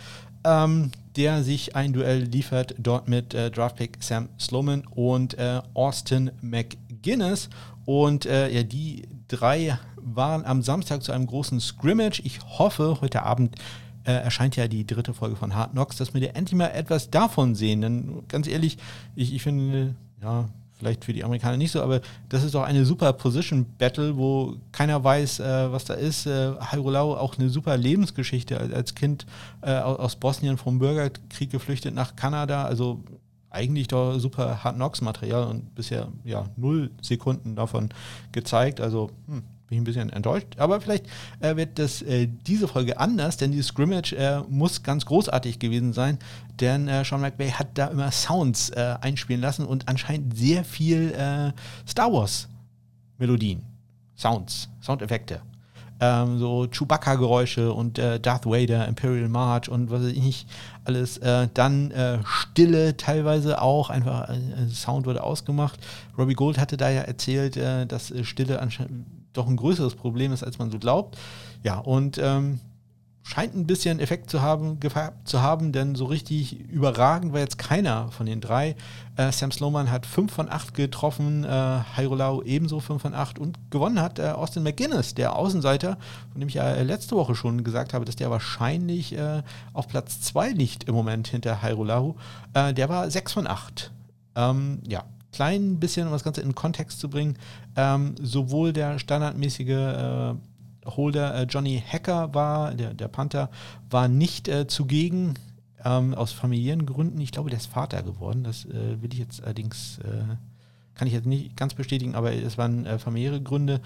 ähm, der sich ein Duell liefert, dort mit äh, Draftpick Sam Sloman und äh, Austin McGuinness. Und äh, ja, die drei waren am Samstag zu einem großen Scrimmage. Ich hoffe, heute Abend äh, erscheint ja die dritte Folge von Hard Knocks, dass wir endlich mal etwas davon sehen. Denn ganz ehrlich, ich, ich finde, ja, vielleicht für die Amerikaner nicht so, aber das ist doch eine super Position Battle, wo keiner weiß, äh, was da ist. Äh, Hairolau auch eine super Lebensgeschichte als, als Kind äh, aus Bosnien vom Bürgerkrieg geflüchtet nach Kanada. Also eigentlich doch super Hard Knocks Material und bisher ja null Sekunden davon gezeigt. Also hm, bin ich ein bisschen enttäuscht. Aber vielleicht äh, wird das äh, diese Folge anders, denn dieses Scrimmage äh, muss ganz großartig gewesen sein, denn äh, Sean McVay hat da immer Sounds äh, einspielen lassen und anscheinend sehr viel äh, Star Wars Melodien, Sounds, Soundeffekte. Ähm, so Chewbacca-Geräusche und Darth Vader, Imperial March und was weiß ich nicht alles. dann Stille teilweise auch, einfach Sound wurde ausgemacht. Robbie Gold hatte da ja erzählt, dass Stille anscheinend doch ein größeres Problem ist, als man so glaubt. Ja, und ähm, scheint ein bisschen Effekt zu haben, zu haben, denn so richtig überragend war jetzt keiner von den drei. Äh, Sam Sloman hat 5 von 8 getroffen, äh, Hairolau ebenso 5 von 8 und gewonnen hat äh, Austin McGuinness, der Außenseiter, von dem ich ja letzte Woche schon gesagt habe, dass der wahrscheinlich äh, auf Platz 2 liegt im Moment hinter Hairolau. Äh, der war 6 von 8. Ähm, ja, klein bisschen, um das Ganze in Kontext zu bringen, ähm, sowohl der standardmäßige äh, Holder äh, Johnny Hacker war, der, der Panther, war nicht äh, zugegen ähm, aus familiären Gründen. Ich glaube, der ist Vater geworden. Das äh, will ich jetzt allerdings, äh, kann ich jetzt nicht ganz bestätigen, aber es waren äh, familiäre Gründe.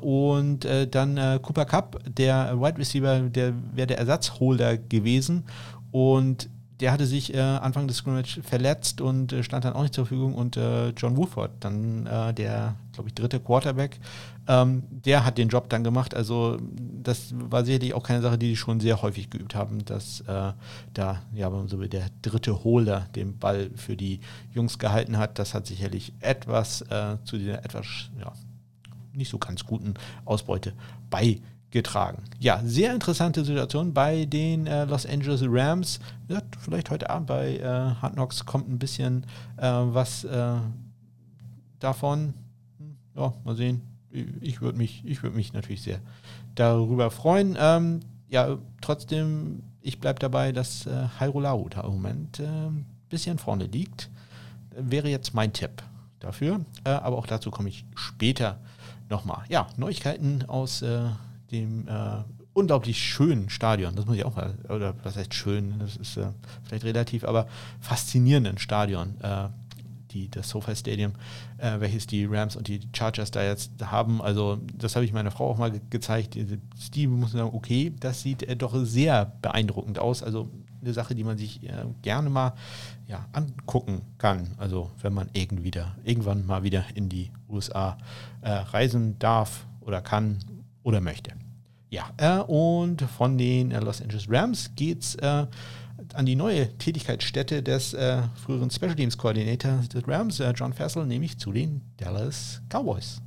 und dann Cooper Cup, der Wide Receiver, der wäre der Ersatzholder gewesen. Und der hatte sich äh, Anfang des Scrimmage verletzt und äh, stand dann auch nicht zur Verfügung. Und äh, John Woodford, dann äh, der, glaube ich, dritte Quarterback, ähm, der hat den Job dann gemacht. Also das war sicherlich auch keine Sache, die die schon sehr häufig geübt haben, dass äh, da, ja, so wie der dritte Holder den Ball für die Jungs gehalten hat. Das hat sicherlich etwas äh, zu dieser etwas, ja, nicht so ganz guten Ausbeute bei getragen. Ja, sehr interessante Situation bei den äh, Los Angeles Rams. Ja, vielleicht heute Abend bei äh, Hard Knocks kommt ein bisschen äh, was äh, davon. Ja, mal sehen. Ich würde mich, würd mich natürlich sehr darüber freuen. Ähm, ja, trotzdem, ich bleibe dabei, dass äh, Hairolau da im Moment ein äh, bisschen vorne liegt. Wäre jetzt mein Tipp dafür. Äh, aber auch dazu komme ich später nochmal. Ja, Neuigkeiten aus dem äh, unglaublich schönen Stadion, das muss ich auch mal, oder was heißt schön, das ist äh, vielleicht relativ, aber faszinierenden Stadion, äh, die, das SoFi Stadium, äh, welches die Rams und die Chargers da jetzt haben. Also das habe ich meiner Frau auch mal ge gezeigt. Steve muss sagen, okay, das sieht äh, doch sehr beeindruckend aus. Also eine Sache, die man sich äh, gerne mal ja, angucken kann. Also wenn man irgendwie wieder, irgendwann mal wieder in die USA reisen darf oder kann oder möchte. Ja, äh, und von den äh, Los Angeles Rams geht es äh, an die neue Tätigkeitsstätte des äh, früheren Special Teams Koordinators des Rams, äh, John Fassel, nämlich zu den Dallas Cowboys.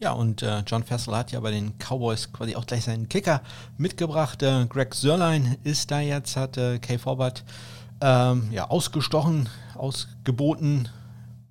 Ja, und äh, John Fassel hat ja bei den Cowboys quasi auch gleich seinen Kicker mitgebracht. Greg Sörlein ist da jetzt, hat Kay Forbert ähm, ja, ausgestochen, ausgeboten,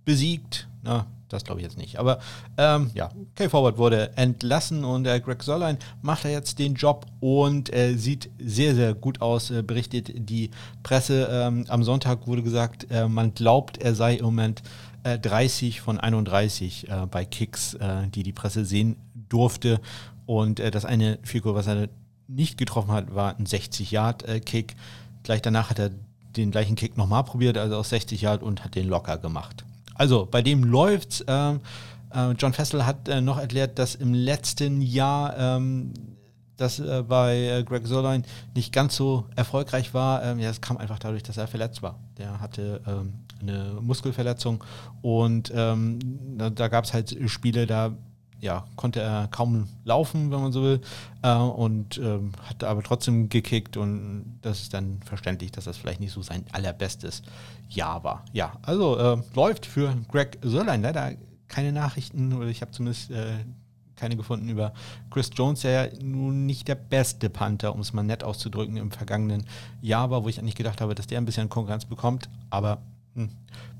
besiegt. Na, das glaube ich jetzt nicht. Aber ähm, ja, Kay Forward wurde entlassen und äh, Greg Sörlein macht er jetzt den Job und äh, sieht sehr, sehr gut aus, äh, berichtet die Presse. Ähm, am Sonntag wurde gesagt, äh, man glaubt, er sei im Moment 30 äh, von 31 äh, bei Kicks, die die Presse sehen durfte. Und das eine Figur, was er nicht getroffen hat, war ein 60-Yard-Kick. Gleich danach hat er den gleichen Kick nochmal probiert, also aus 60 Yard und hat den locker gemacht. Also bei dem läuft's. Ähm, äh, John Fessel hat äh, noch erklärt, dass im letzten Jahr ähm, das äh, bei äh, Greg Sörlein nicht ganz so erfolgreich war. Ähm, ja, das kam einfach dadurch, dass er verletzt war. Der hatte ähm, eine Muskelverletzung und ähm, da, da gab es halt Spiele, da ja, konnte er kaum laufen, wenn man so will, äh, und ähm, hat aber trotzdem gekickt und das ist dann verständlich, dass das vielleicht nicht so sein allerbestes Jahr war. Ja, also äh, läuft für Greg Sörlein leider keine Nachrichten oder ich habe zumindest äh, keine gefunden über Chris Jones, der ja nun nicht der beste Panther, um es mal nett auszudrücken, im vergangenen Jahr war, wo ich eigentlich gedacht habe, dass der ein bisschen Konkurrenz bekommt, aber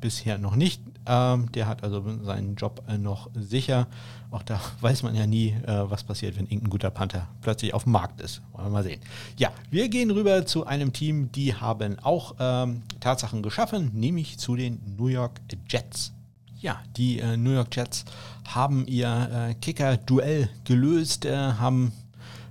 bisher noch nicht. Ähm, der hat also seinen Job äh, noch sicher. Auch da weiß man ja nie, äh, was passiert, wenn irgendein guter Panther plötzlich auf dem Markt ist. Wollen wir mal sehen. Ja, wir gehen rüber zu einem Team, die haben auch ähm, Tatsachen geschaffen, nämlich zu den New York Jets. Ja, die äh, New York Jets haben ihr äh, Kicker-Duell gelöst, äh, haben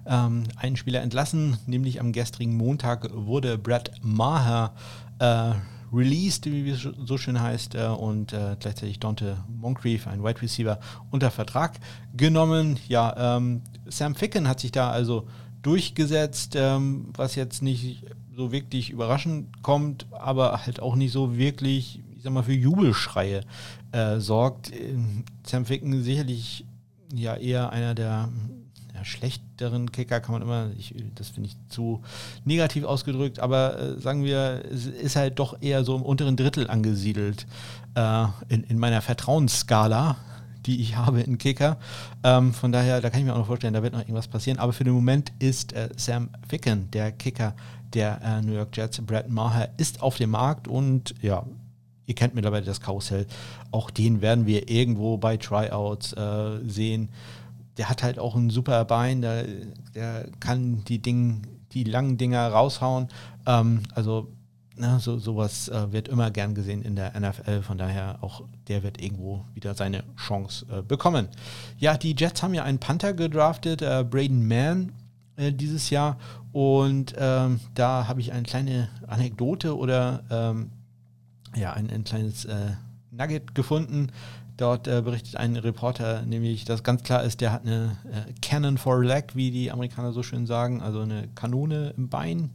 ähm, einen Spieler entlassen, nämlich am gestrigen Montag wurde Brad Maher äh, released, wie es so schön heißt, äh, und äh, gleichzeitig Dante Moncrief, ein Wide Receiver, unter Vertrag genommen. Ja, ähm, Sam Ficken hat sich da also durchgesetzt, ähm, was jetzt nicht so wirklich überraschend kommt, aber halt auch nicht so wirklich, ich sag mal, für Jubelschreie äh, sorgt. Ähm, Sam Ficken sicherlich ja eher einer der ja, schlechteren Kicker kann man immer, ich, das finde ich zu negativ ausgedrückt, aber äh, sagen wir, es ist halt doch eher so im unteren Drittel angesiedelt äh, in, in meiner Vertrauensskala die ich habe in Kicker. Ähm, von daher, da kann ich mir auch noch vorstellen, da wird noch irgendwas passieren. Aber für den Moment ist äh, Sam Ficken, der Kicker der äh, New York Jets, Brad Maher, ist auf dem Markt und ja, ihr kennt mittlerweile das Karussell. Auch den werden wir irgendwo bei Tryouts äh, sehen. Der hat halt auch ein super Bein, der, der kann die Dinge, die langen Dinger raushauen. Ähm, also na, so, sowas äh, wird immer gern gesehen in der NFL, von daher auch der wird irgendwo wieder seine Chance äh, bekommen. Ja, die Jets haben ja einen Panther gedraftet, äh, Braden Mann, äh, dieses Jahr und ähm, da habe ich eine kleine Anekdote oder ähm, ja, ein, ein kleines äh, Nugget gefunden. Dort äh, berichtet ein Reporter nämlich, dass ganz klar ist, der hat eine Cannon for Leg, wie die Amerikaner so schön sagen, also eine Kanone im Bein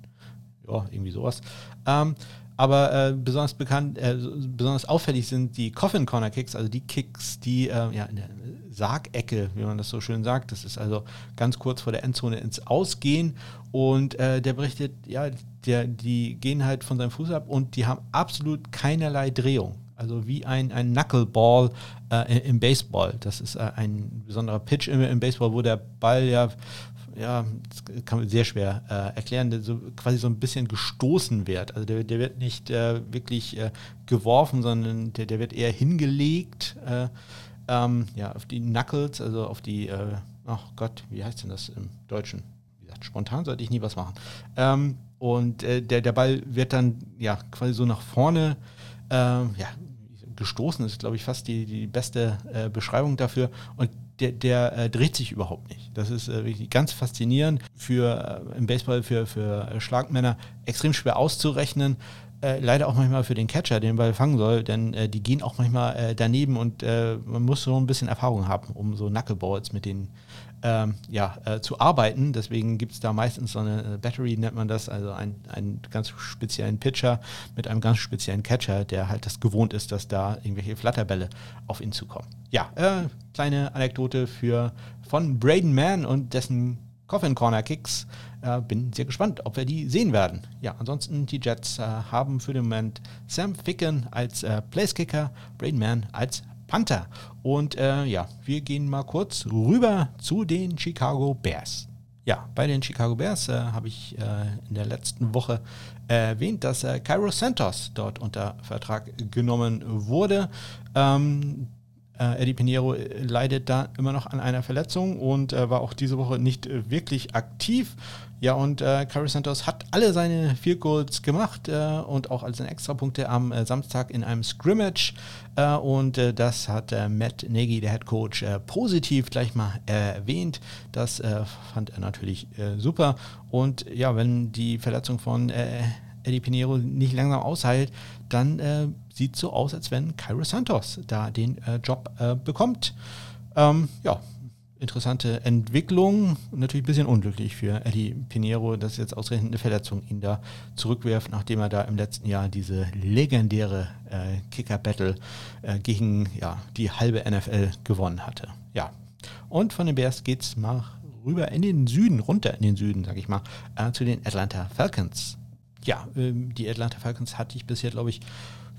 ja, irgendwie sowas. Ähm, aber äh, besonders bekannt, äh, besonders auffällig sind die Coffin Corner Kicks, also die Kicks, die äh, ja, in der Sargecke, wie man das so schön sagt, das ist also ganz kurz vor der Endzone ins Ausgehen und äh, der berichtet, ja, der, die gehen halt von seinem Fuß ab und die haben absolut keinerlei Drehung. Also wie ein, ein Knuckleball äh, im Baseball. Das ist äh, ein besonderer Pitch im, im Baseball, wo der Ball ja ja, das kann man sehr schwer äh, erklären, so quasi so ein bisschen gestoßen wird. Also der, der wird nicht äh, wirklich äh, geworfen, sondern der, der wird eher hingelegt äh, ähm, ja, auf die Knuckles, also auf die, ach Gott, wie heißt denn das im Deutschen? Wie gesagt, spontan sollte ich nie was machen. Ähm, und der, der Ball wird dann ja quasi so nach vorne ja, gestoßen, ist glaube ich fast die, die beste Beschreibung dafür. Und der, der äh, dreht sich überhaupt nicht. Das ist äh, wirklich ganz faszinierend. Für äh, im Baseball für, für äh, Schlagmänner extrem schwer auszurechnen. Äh, leider auch manchmal für den Catcher, den Ball fangen soll, denn äh, die gehen auch manchmal daneben und man muss so ein bisschen Erfahrung haben, um so Knuckleballs mit den ähm, ja, äh, zu arbeiten. Deswegen gibt es da meistens so eine Battery, nennt man das, also ein, einen ganz speziellen Pitcher mit einem ganz speziellen Catcher, der halt das gewohnt ist, dass da irgendwelche Flatterbälle auf ihn zukommen. Ja, äh, kleine Anekdote für von Braden Mann und dessen Coffin Corner Kicks. Äh, bin sehr gespannt, ob wir die sehen werden. Ja, ansonsten die Jets äh, haben für den Moment Sam Ficken als äh, Placekicker, Braden Mann als Panther. Und äh, ja, wir gehen mal kurz rüber zu den Chicago Bears. Ja, bei den Chicago Bears äh, habe ich äh, in der letzten Woche erwähnt, dass äh, Cairo Santos dort unter Vertrag genommen wurde. Ähm, äh, Eddie Pinheiro leidet da immer noch an einer Verletzung und äh, war auch diese Woche nicht wirklich aktiv. Ja, und äh, Curry Santos hat alle seine vier Goals gemacht äh, und auch alle seine Extrapunkte am äh, Samstag in einem Scrimmage. Äh, und äh, das hat äh, Matt Nagy, der Head Coach, positiv gleich mal erwähnt. Das fand er natürlich super. Und ja, wenn die Verletzung von Eddie Pinheiro nicht langsam ausheilt, dann sieht so aus, als wenn Cairo Santos da den Job bekommt. Ähm, ja, interessante Entwicklung natürlich ein bisschen unglücklich für Eddie Pinheiro, dass jetzt ausgerechnet eine Verletzung ihn da zurückwirft, nachdem er da im letzten Jahr diese legendäre äh, Kicker-Battle äh, gegen ja, die halbe NFL gewonnen hatte. Ja, und von den Bears geht es mal rüber in den Süden, runter in den Süden, sag ich mal, äh, zu den Atlanta Falcons. Ja, ähm, die Atlanta Falcons hatte ich bisher, glaube ich,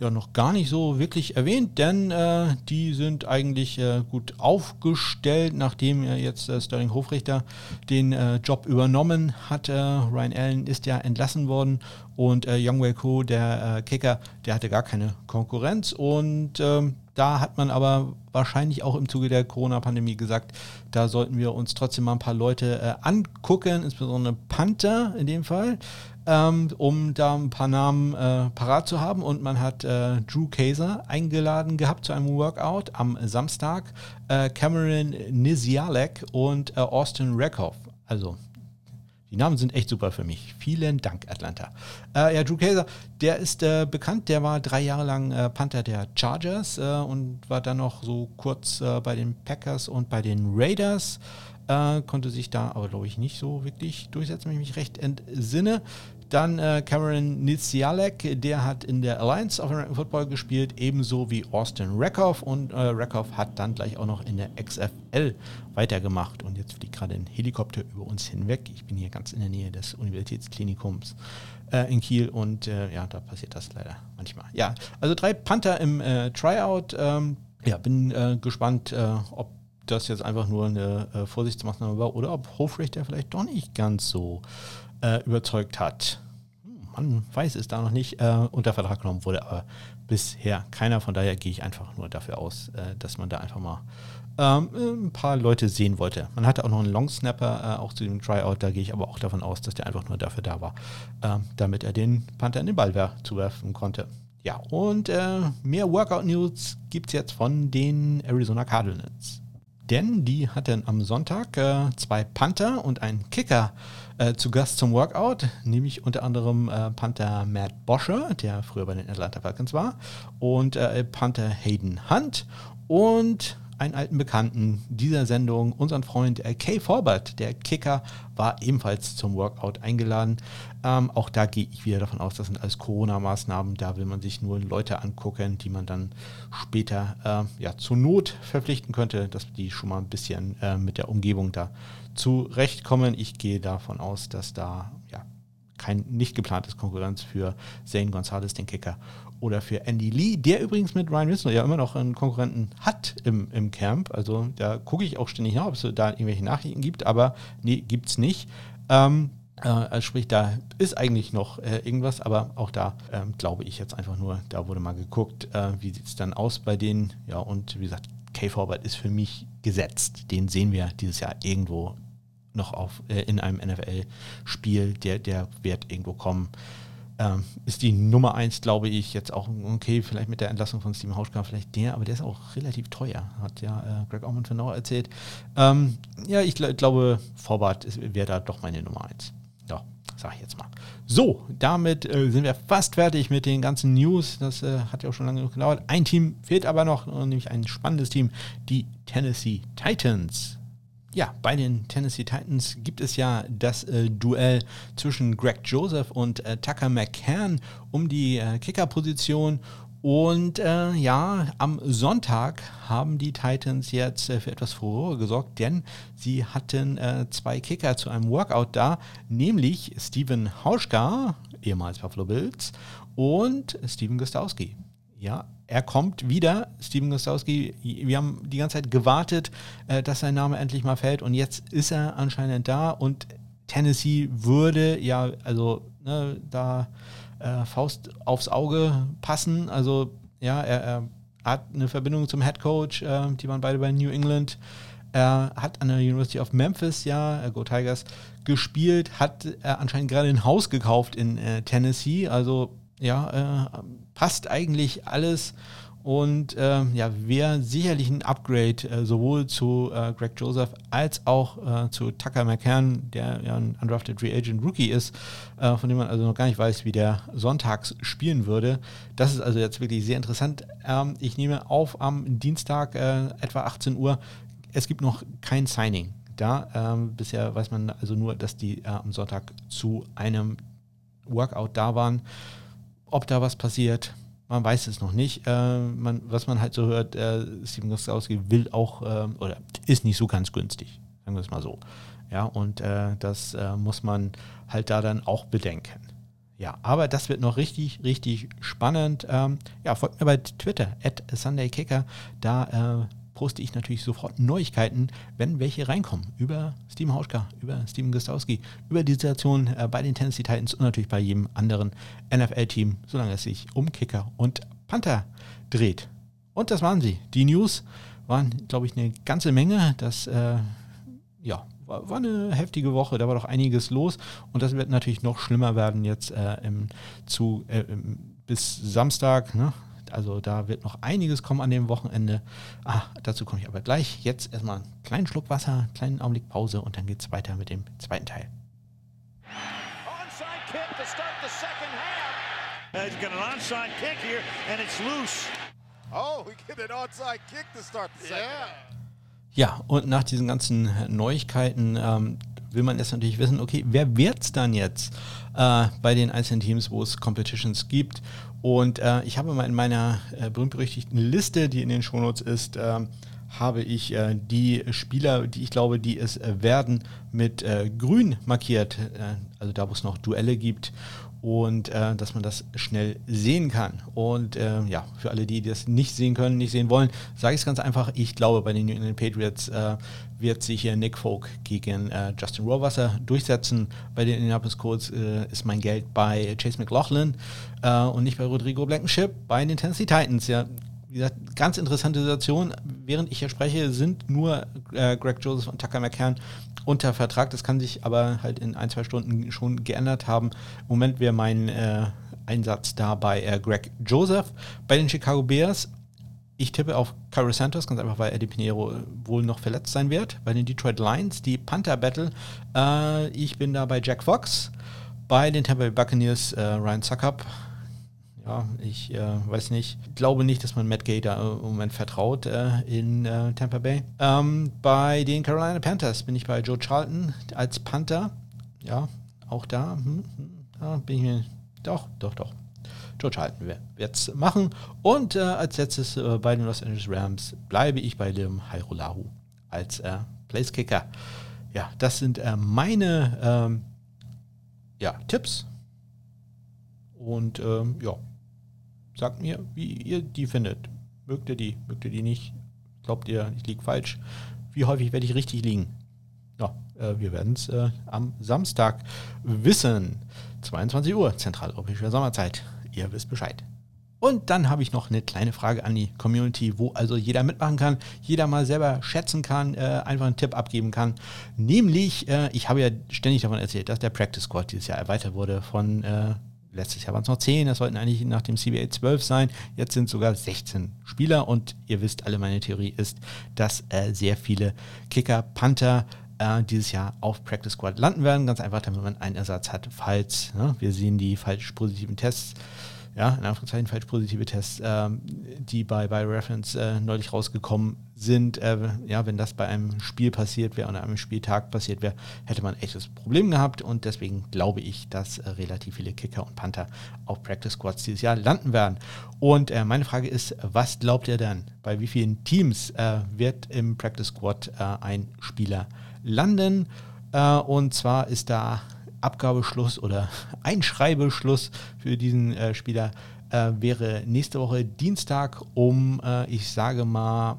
ja noch gar nicht so wirklich erwähnt, denn äh, die sind eigentlich äh, gut aufgestellt, nachdem äh, jetzt Sterling Hofrichter den äh, Job übernommen hat. Äh, Ryan Allen ist ja entlassen worden und äh, Young Wei Ko, der äh, Kicker, der hatte gar keine Konkurrenz und ähm, da hat man aber wahrscheinlich auch im Zuge der Corona-Pandemie gesagt, da sollten wir uns trotzdem mal ein paar Leute angucken, insbesondere Panther in dem Fall ähm, um da ein paar Namen äh, parat zu haben. Und man hat äh, Drew Kaiser eingeladen gehabt zu einem Workout am Samstag, äh, Cameron Nizialek und äh, Austin Reckhoff. Also Die Namen sind echt super für mich. Vielen Dank, Atlanta. Äh, ja, Drew Kaiser, der ist äh, bekannt, der war drei Jahre lang äh, Panther der Chargers äh, und war dann noch so kurz äh, bei den Packers und bei den Raiders. Konnte sich da aber, glaube ich, nicht so wirklich durchsetzen, wenn ich mich recht entsinne. Dann äh, Cameron Nizialek, der hat in der Alliance of American Football gespielt, ebenso wie Austin Rakoff. Und äh, Rakoff hat dann gleich auch noch in der XFL weitergemacht. Und jetzt fliegt gerade ein Helikopter über uns hinweg. Ich bin hier ganz in der Nähe des Universitätsklinikums äh, in Kiel und äh, ja, da passiert das leider manchmal. Ja, also drei Panther im äh, Tryout. Ähm, ja, bin äh, gespannt, ob das jetzt einfach nur eine Vorsichtsmaßnahme war oder ob Hofrichter vielleicht doch nicht ganz so äh, überzeugt hat. Man weiß es da noch nicht, äh, unter Vertrag genommen wurde, aber bisher keiner. Von daher gehe ich einfach nur dafür aus, äh, dass man da einfach mal ähm, ein paar Leute sehen wollte. Man hatte auch noch einen Longsnapper, äh, auch zu dem Tryout, da gehe ich aber auch davon aus, dass der einfach nur dafür da war, ähm, damit er den Panther in den Ball zuwerfen konnte. Ja, und äh, mehr Workout-News gibt es jetzt von den Arizona Cardinals. Denn die hatten am Sonntag äh, zwei Panther und einen Kicker äh, zu Gast zum Workout, nämlich unter anderem äh, Panther Matt Boscher, der früher bei den Atlanta Falcons war, und äh, Panther Hayden Hunt und einen alten Bekannten dieser Sendung, unseren Freund äh, Kay Forbert, der Kicker, war ebenfalls zum Workout eingeladen. Ähm, auch da gehe ich wieder davon aus, das sind alles Corona-Maßnahmen. Da will man sich nur Leute angucken, die man dann später äh, ja, zur Not verpflichten könnte, dass die schon mal ein bisschen äh, mit der Umgebung da zurechtkommen. Ich gehe davon aus, dass da ja, kein nicht geplantes Konkurrenz für Zane Gonzalez, den Kicker, oder für Andy Lee, der übrigens mit Ryan Winslow ja immer noch einen Konkurrenten hat im, im Camp. Also da gucke ich auch ständig nach, ob es da irgendwelche Nachrichten gibt, aber nee, gibt es nicht. Ähm, äh, also sprich, da ist eigentlich noch äh, irgendwas, aber auch da ähm, glaube ich jetzt einfach nur, da wurde mal geguckt, äh, wie sieht es dann aus bei denen. Ja, und wie gesagt, K-Forward ist für mich gesetzt. Den sehen wir dieses Jahr irgendwo noch auf, äh, in einem NFL-Spiel. Der, der wird irgendwo kommen ähm, ist die Nummer eins, glaube ich, jetzt auch okay, vielleicht mit der Entlassung von Steven Hauschka, vielleicht der, aber der ist auch relativ teuer, hat ja äh, Greg Orman von Nauer erzählt. Ähm, ja, ich gl glaube, Vorbart wäre da doch meine Nummer eins. Sag ich jetzt mal. So, damit äh, sind wir fast fertig mit den ganzen News. Das äh, hat ja auch schon lange genug gedauert. Ein Team fehlt aber noch, nämlich ein spannendes Team, die Tennessee Titans. Ja, bei den Tennessee Titans gibt es ja das äh, Duell zwischen Greg Joseph und äh, Tucker McCann um die äh, Kickerposition. Und äh, ja, am Sonntag haben die Titans jetzt äh, für etwas Furore gesorgt, denn sie hatten äh, zwei Kicker zu einem Workout da, nämlich Steven Hauschka, ehemals Buffalo Bills, und Steven Gostowski. Ja, er kommt wieder, Steven Gostowski. Wir haben die ganze Zeit gewartet, äh, dass sein Name endlich mal fällt und jetzt ist er anscheinend da und Tennessee würde ja, also ne, da äh, Faust aufs Auge passen. Also ja, er, er hat eine Verbindung zum Head Coach, äh, die waren beide bei New England. Er hat an der University of Memphis, ja, äh, Go Tigers, gespielt, hat äh, anscheinend gerade ein Haus gekauft in äh, Tennessee. Also ja, passt eigentlich alles und äh, ja, wäre sicherlich ein Upgrade äh, sowohl zu äh, Greg Joseph als auch äh, zu Tucker McCann, der ja ein undrafted Free Agent Rookie ist, äh, von dem man also noch gar nicht weiß, wie der sonntags spielen würde. Das ist also jetzt wirklich sehr interessant. Ähm, ich nehme auf am Dienstag etwa 18 Uhr. Es gibt noch kein Signing da. Ähm, bisher weiß man also nur, dass die am Sonntag zu einem Workout da waren. Ob da was passiert, man weiß es noch nicht. Äh, man, was man halt so hört, äh, Steven Gostowski will auch, äh, oder ist nicht so ganz günstig, sagen wir es mal so. Ja, und äh, das äh, muss man halt da dann auch bedenken. Ja, aber das wird noch richtig, richtig spannend. Ähm, ja, folgt mir bei Twitter, at SundayKicker. Da äh, poste ich natürlich sofort Neuigkeiten, wenn welche reinkommen. Über Steven Hauschka, über Steven Gostowski, über die Situation äh, bei den Tennessee Titans und natürlich bei jedem anderen NFL-Team, solange es sich um Kicker und Panther dreht. Und das waren sie. Die News waren, glaube ich, eine ganze Menge. Das, äh, ja, war, war, eine heftige Woche. Da war doch einiges los. Und das wird natürlich noch schlimmer werden jetzt äh, im, zu, äh, bis Samstag. Ne? Also da wird noch einiges kommen an dem Wochenende. Ah, dazu komme ich aber gleich. Jetzt erstmal einen kleinen Schluck Wasser, einen kleinen Augenblick Pause und dann geht es weiter mit dem zweiten Teil. Uh, he's got an onside kick here, and it's loose. Oh, we get an onside kick to start the second yeah. Ja, und nach diesen ganzen Neuigkeiten ähm, will man jetzt natürlich wissen, okay, wer wird es dann jetzt äh, bei den einzelnen Teams, wo es Competitions gibt? Und äh, ich habe mal in meiner äh, berühmt-berüchtigten Liste, die in den Shownotes ist, ähm, habe ich äh, die Spieler, die ich glaube, die es äh, werden, mit äh, grün markiert, also da, wo es noch Duelle gibt und äh, dass man das schnell sehen kann. Und äh, ja, für alle, die das nicht sehen können, nicht sehen wollen, sage ich es ganz einfach. Ich glaube, bei den New England Patriots äh, wird sich Nick Folk gegen äh, Justin Rohrwasser durchsetzen. Bei den Indianapolis Colts äh, ist mein Geld bei Chase McLaughlin äh, und nicht bei Rodrigo Blankenship. Bei den Tennessee Titans, ja, wie gesagt, ganz interessante Situation. Während ich hier spreche, sind nur äh, Greg Joseph und Tucker McCann unter Vertrag. Das kann sich aber halt in ein, zwei Stunden schon geändert haben. Im Moment wäre mein äh, Einsatz da bei äh, Greg Joseph. Bei den Chicago Bears, ich tippe auf Cairo Santos, ganz einfach, weil Eddie Pinheiro wohl noch verletzt sein wird. Bei den Detroit Lions, die Panther Battle, äh, ich bin da bei Jack Fox. Bei den Tampa Bay Buccaneers, äh, Ryan Suckup ja, ich äh, weiß nicht, glaube nicht, dass man Matt Gay da im Moment vertraut äh, in äh, Tampa Bay. Ähm, bei den Carolina Panthers bin ich bei Joe Charlton als Panther. Ja, auch da, hm, hm, da bin ich mir, doch, doch, doch. Joe Charlton wird es machen. Und äh, als letztes äh, bei den Los Angeles Rams bleibe ich bei dem Hairolahu als äh, Placekicker. Ja, das sind meine ähm, ja, Tipps. Und ähm, ja, Sagt mir, wie ihr die findet. Mögt ihr die? Mögt ihr die nicht? Glaubt ihr, ich liege falsch? Wie häufig werde ich richtig liegen? Ja, äh, wir werden es äh, am Samstag wissen. 22 Uhr, zentraleuropäische Sommerzeit. Ihr wisst Bescheid. Und dann habe ich noch eine kleine Frage an die Community, wo also jeder mitmachen kann, jeder mal selber schätzen kann, äh, einfach einen Tipp abgeben kann. Nämlich, äh, ich habe ja ständig davon erzählt, dass der Practice Squad dieses Jahr erweitert wurde von äh, letztes Jahr waren es noch 10, das sollten eigentlich nach dem CBA 12 sein. Jetzt sind sogar 16 Spieler und ihr wisst alle, meine Theorie ist, dass äh, sehr viele Kicker, Panther äh, dieses Jahr auf Practice Squad landen werden. Ganz einfach, damit man einen Ersatz hat, falls ne, wir sehen die falsch positiven Tests ja, in Anführungszeichen falsch positive Tests, ähm, die bei, bei Reference äh, neulich rausgekommen sind. Äh, ja, wenn das bei einem Spiel passiert wäre, an einem Spieltag passiert wäre, hätte man ein echtes Problem gehabt und deswegen glaube ich, dass äh, relativ viele Kicker und Panther auf Practice Squads dieses Jahr landen werden. Und äh, meine Frage ist, was glaubt ihr denn? Bei wie vielen Teams äh, wird im Practice Squad äh, ein Spieler landen? Und zwar ist da Abgabeschluss oder Einschreibeschluss für diesen äh, Spieler äh, wäre nächste Woche Dienstag um, äh, ich sage mal,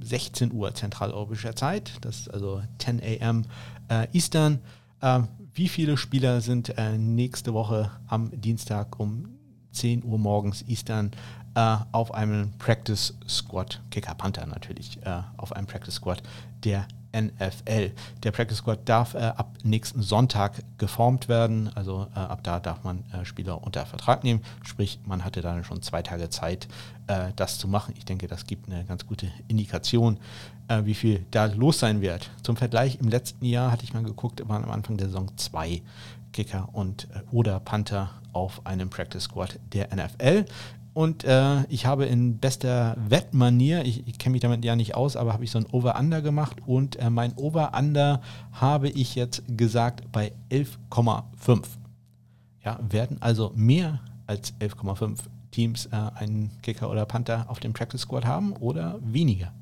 16 ähm, Uhr zentraleuropäischer Zeit. Das ist also 10 a.m. Äh, Eastern. Ähm, wie viele Spieler sind äh, nächste Woche am Dienstag um 10 Uhr morgens Eastern äh, auf einem Practice Squad, Kicker Panther natürlich, auf einem Practice Squad der NFL. Der Practice Squad darf äh, ab nächsten Sonntag geformt werden. Also äh, ab da darf man äh, Spieler unter Vertrag nehmen. Sprich, man hatte dann schon zwei Tage Zeit, äh, das zu machen. Ich denke, das gibt eine ganz gute Indikation, äh, wie viel da los sein wird. Zum Vergleich, im letzten Jahr hatte ich mal geguckt, waren am Anfang der Saison zwei Kicker und äh, oder Panther auf einem Practice Squad der NFL. Und äh, ich habe in bester Wettmanier, ich, ich kenne mich damit ja nicht aus, aber habe ich so ein Over-Under gemacht und äh, mein Over-Under habe ich jetzt gesagt bei 11,5. Ja, werden also mehr als 11,5 Teams äh, einen Kicker oder Panther auf dem Practice Squad haben oder weniger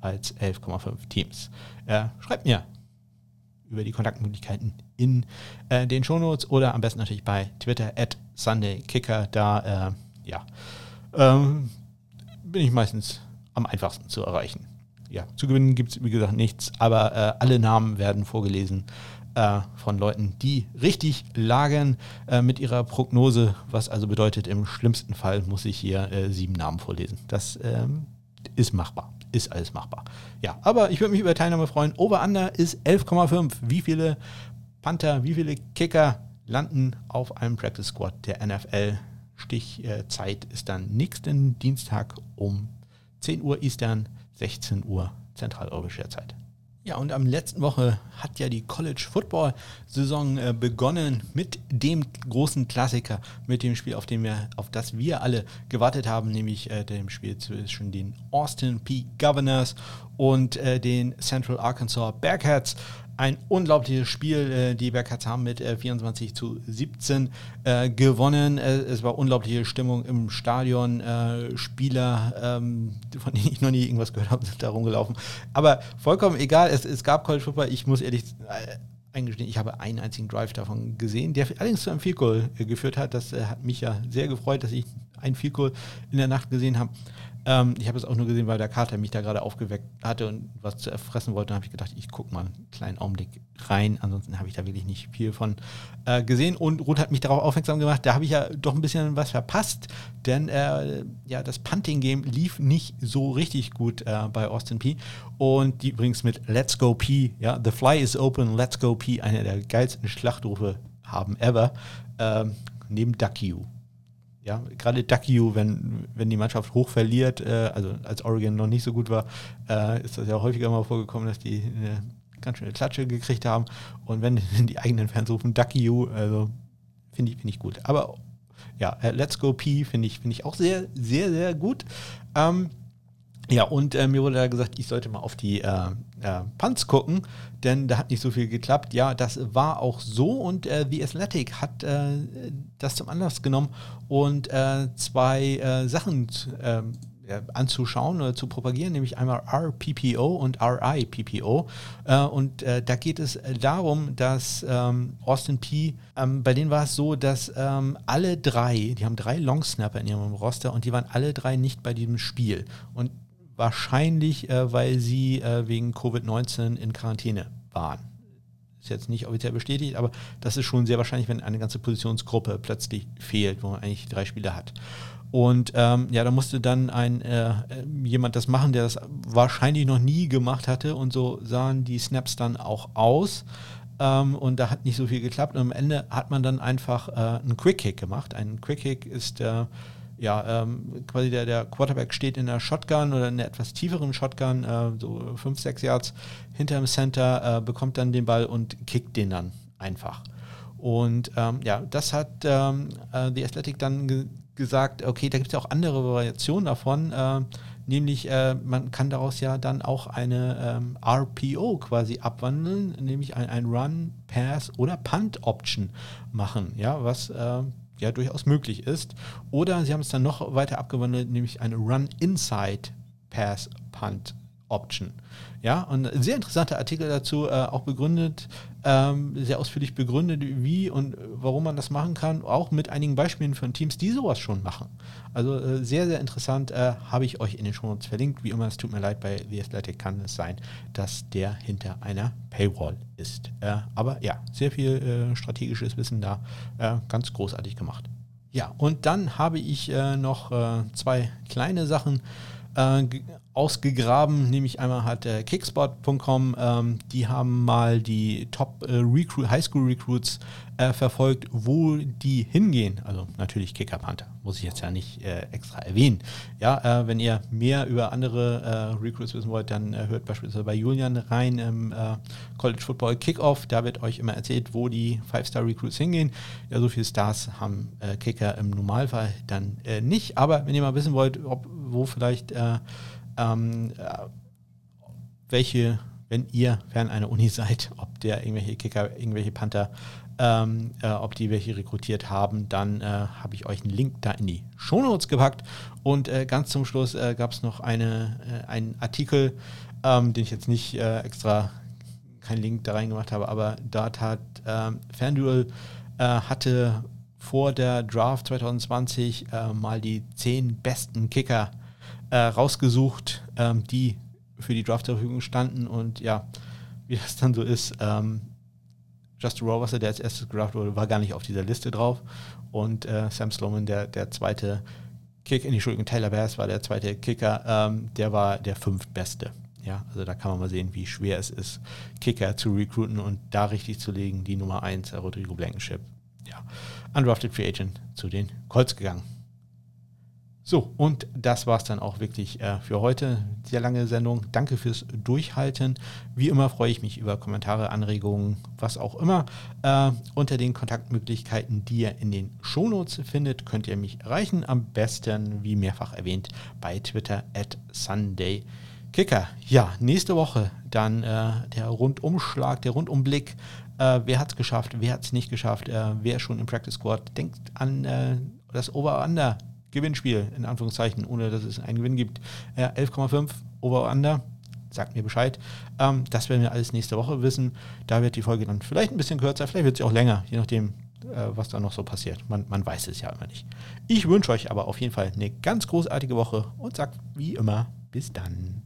als 11,5 Teams. Äh, schreibt mir über die Kontaktmöglichkeiten in äh, den Shownotes oder am besten natürlich bei Twitter at SundayKicker. Da äh, ja, ähm, bin ich meistens am einfachsten zu erreichen. Ja, zu gewinnen gibt es, wie gesagt, nichts, aber äh, alle Namen werden vorgelesen äh, von Leuten, die richtig lagen äh, mit ihrer Prognose, was also bedeutet, im schlimmsten Fall muss ich hier äh, sieben Namen vorlesen. Das ähm, ist machbar. Ist alles machbar. Ja, aber ich würde mich über Teilnahme freuen. Over-Under ist 11,5. Wie viele Panther, wie viele Kicker landen auf einem Practice Squad der NFL Stichzeit ist dann nächsten Dienstag um 10 Uhr Eastern, 16 Uhr zentraleuropäischer Zeit. Ja, und am letzten Woche hat ja die College Football Saison äh, begonnen mit dem großen Klassiker, mit dem Spiel, auf, dem wir, auf das wir alle gewartet haben, nämlich äh, dem Spiel zwischen den Austin P. Governors und äh, den Central Arkansas Bearcats ein unglaubliches Spiel. Äh, die Bearcats haben mit 24 äh, zu 17 äh, gewonnen. es war unglaubliche Stimmung im Stadion. Spieler, ähm, von denen ich noch nie irgendwas gehört habe, sind da rumgelaufen. Aber vollkommen egal. Es, es gab College Football. Ich muss ehrlich eingestehen, ich habe einen einzigen Drive davon gesehen, der allerdings zu einem Field Goal geführt hat. Das hat mich ja sehr gefreut, dass ich einen Field Goal in der Nacht gesehen habe. Ähm, ich habe es auch nur gesehen, weil der Kater mich da gerade aufgeweckt hatte und was zu erfressen wollte. Dann habe ich gedacht, ich gucke mal einen kleinen Augenblick rein. Ansonsten habe ich da wirklich nicht viel von äh, gesehen. Und Ruth hat mich darauf aufmerksam gemacht, da habe ich ja doch ein bisschen was verpasst. Denn äh, ja, das Punting-Game lief nicht so richtig gut äh, bei Austin P. Und die übrigens mit Let's Go P, ja, The Fly is Open, Let's Go P, einer der geilsten Schlachtrufe haben ever, ähm, neben Duck You. Ja, gerade Duckyu, wenn, wenn die Mannschaft hoch verliert, äh, also als Oregon noch nicht so gut war, äh, ist das ja häufiger mal vorgekommen, dass die eine ganz schöne Klatsche gekriegt haben. Und wenn die eigenen Fans rufen Duckyu, also finde ich, find ich gut. Aber ja, äh, Let's Go P finde ich, find ich auch sehr, sehr, sehr gut. Ähm, ja, und äh, mir wurde da gesagt, ich sollte mal auf die äh, äh, Punts gucken, denn da hat nicht so viel geklappt. Ja, das war auch so und äh, The Athletic hat äh, das zum Anlass genommen und äh, zwei Sachen ähm, anzuschauen oder zu propagieren, nämlich einmal RPPO und RIPPO. und da geht es darum, dass ähm, Austin P, ähm, bei denen war es so, dass alle drei, die haben drei Long Snapper in ihrem Roster und die waren alle drei nicht bei diesem Spiel. Und wahrscheinlich, äh, weil sie äh, wegen Covid-19 in Quarantäne waren. Ist jetzt nicht offiziell bestätigt, aber das ist schon sehr wahrscheinlich, wenn eine ganze Positionsgruppe plötzlich fehlt, wo man eigentlich drei Spieler hat. Und ähm, ja, da musste dann ein äh, jemand das machen, der das wahrscheinlich noch nie gemacht hatte. Und so sahen die Snaps dann auch aus. Ähm, und da hat nicht so viel geklappt. Und am Ende hat man dann einfach äh, einen Quick Kick gemacht. Ein Quick Kick ist äh, ja, ähm, quasi der, der Quarterback steht in der Shotgun oder in einer etwas tieferen Shotgun, äh, so 5, 6 Yards hinter dem Center, äh, bekommt dann den Ball und kickt den dann einfach. Und ähm, ja, das hat ähm, äh, die Athletic dann ge gesagt, okay, da gibt es ja auch andere Variationen davon, äh, nämlich äh, man kann daraus ja dann auch eine ähm, RPO quasi abwandeln, nämlich ein, ein Run, Pass oder Punt Option machen, ja, was äh, ja durchaus möglich ist. Oder sie haben es dann noch weiter abgewandelt, nämlich eine Run-Inside Pass-Punt Option. Ja, und ein sehr interessanter Artikel dazu, äh, auch begründet, ähm, sehr ausführlich begründet, wie und warum man das machen kann, auch mit einigen Beispielen von Teams, die sowas schon machen. Also äh, sehr, sehr interessant, äh, habe ich euch in den Show Notes verlinkt. Wie immer, es tut mir leid, bei The Athletic kann es sein, dass der hinter einer Paywall ist. Äh, aber ja, sehr viel äh, strategisches Wissen da, äh, ganz großartig gemacht. Ja, und dann habe ich noch zwei kleine Sachen äh, ausgegraben, nämlich einmal hat äh, Kickspot.com, ähm, die haben mal die Top äh, Recruit, Highschool Recruits äh, verfolgt, wo die hingehen. Also natürlich Kicker Panther, muss ich jetzt ja nicht äh, extra erwähnen. Ja, äh, wenn ihr mehr über andere äh, Recruits wissen wollt, dann hört beispielsweise bei Julian rein im College Football Kickoff. Da wird euch immer erzählt, wo die Five-Star Recruits hingehen. Ja, so viele Stars haben Kicker im Normalfall dann nicht. Aber wenn ihr mal wissen wollt, ob, wo vielleicht ähm, äh, welche, wenn ihr fern einer Uni seid, ob der irgendwelche Kicker, irgendwelche Panther, ähm, äh, ob die welche rekrutiert haben, dann äh, habe ich euch einen Link da in die Shownotes gepackt. Und äh, ganz zum Schluss äh, gab es noch eine, äh, einen Artikel, ähm, den ich jetzt nicht extra keinen Link da reingemacht habe, aber dort hat ähm, FanDuel hatte vor der Draft 2020 mal die zehn besten Kicker äh, rausgesucht, ähm, die für die Draft zur Verfügung standen und ja, wie das dann so ist, ähm, Justin Rohrwasser, der als erstes gedraft wurde, war gar nicht auf dieser Liste drauf und äh, Sam Sloman, der, der zweite Kicker, in die Entschuldigung, Taylor Bass war der zweite Kicker, ähm, der war der fünftbeste. Ja, also da kann man mal sehen, wie schwer es ist, Kicker zu recruiten und da richtig zu legen. Die Nummer 1, Rodrigo Blankenship. Ja, undrafted Free Agent zu den Colts gegangen. So, und das war es dann auch wirklich äh, für heute. Sehr lange Sendung. Danke fürs Durchhalten. Wie immer freue ich mich über Kommentare, Anregungen, was auch immer. Äh, unter den Kontaktmöglichkeiten, die ihr in den Shownotes findet, könnt ihr mich erreichen. Am besten, wie mehrfach erwähnt, bei Twitter at SundayKicker. Ja, nächste Woche dann äh, der Rundumschlag, der Rundumblick. Äh, wer hat es geschafft, wer hat es nicht geschafft, äh, wer schon im Practice Squad. Denkt an äh, das Over-Under Gewinnspiel, in Anführungszeichen, ohne dass es einen Gewinn gibt. Äh, 11,5 Over-Under. Sagt mir Bescheid. Ähm, das werden wir alles nächste Woche wissen. Da wird die Folge dann vielleicht ein bisschen kürzer, vielleicht wird sie auch länger, je nachdem, äh, was da noch so passiert. Man, man weiß es ja immer nicht. Ich wünsche euch aber auf jeden Fall eine ganz großartige Woche und sagt wie immer bis dann.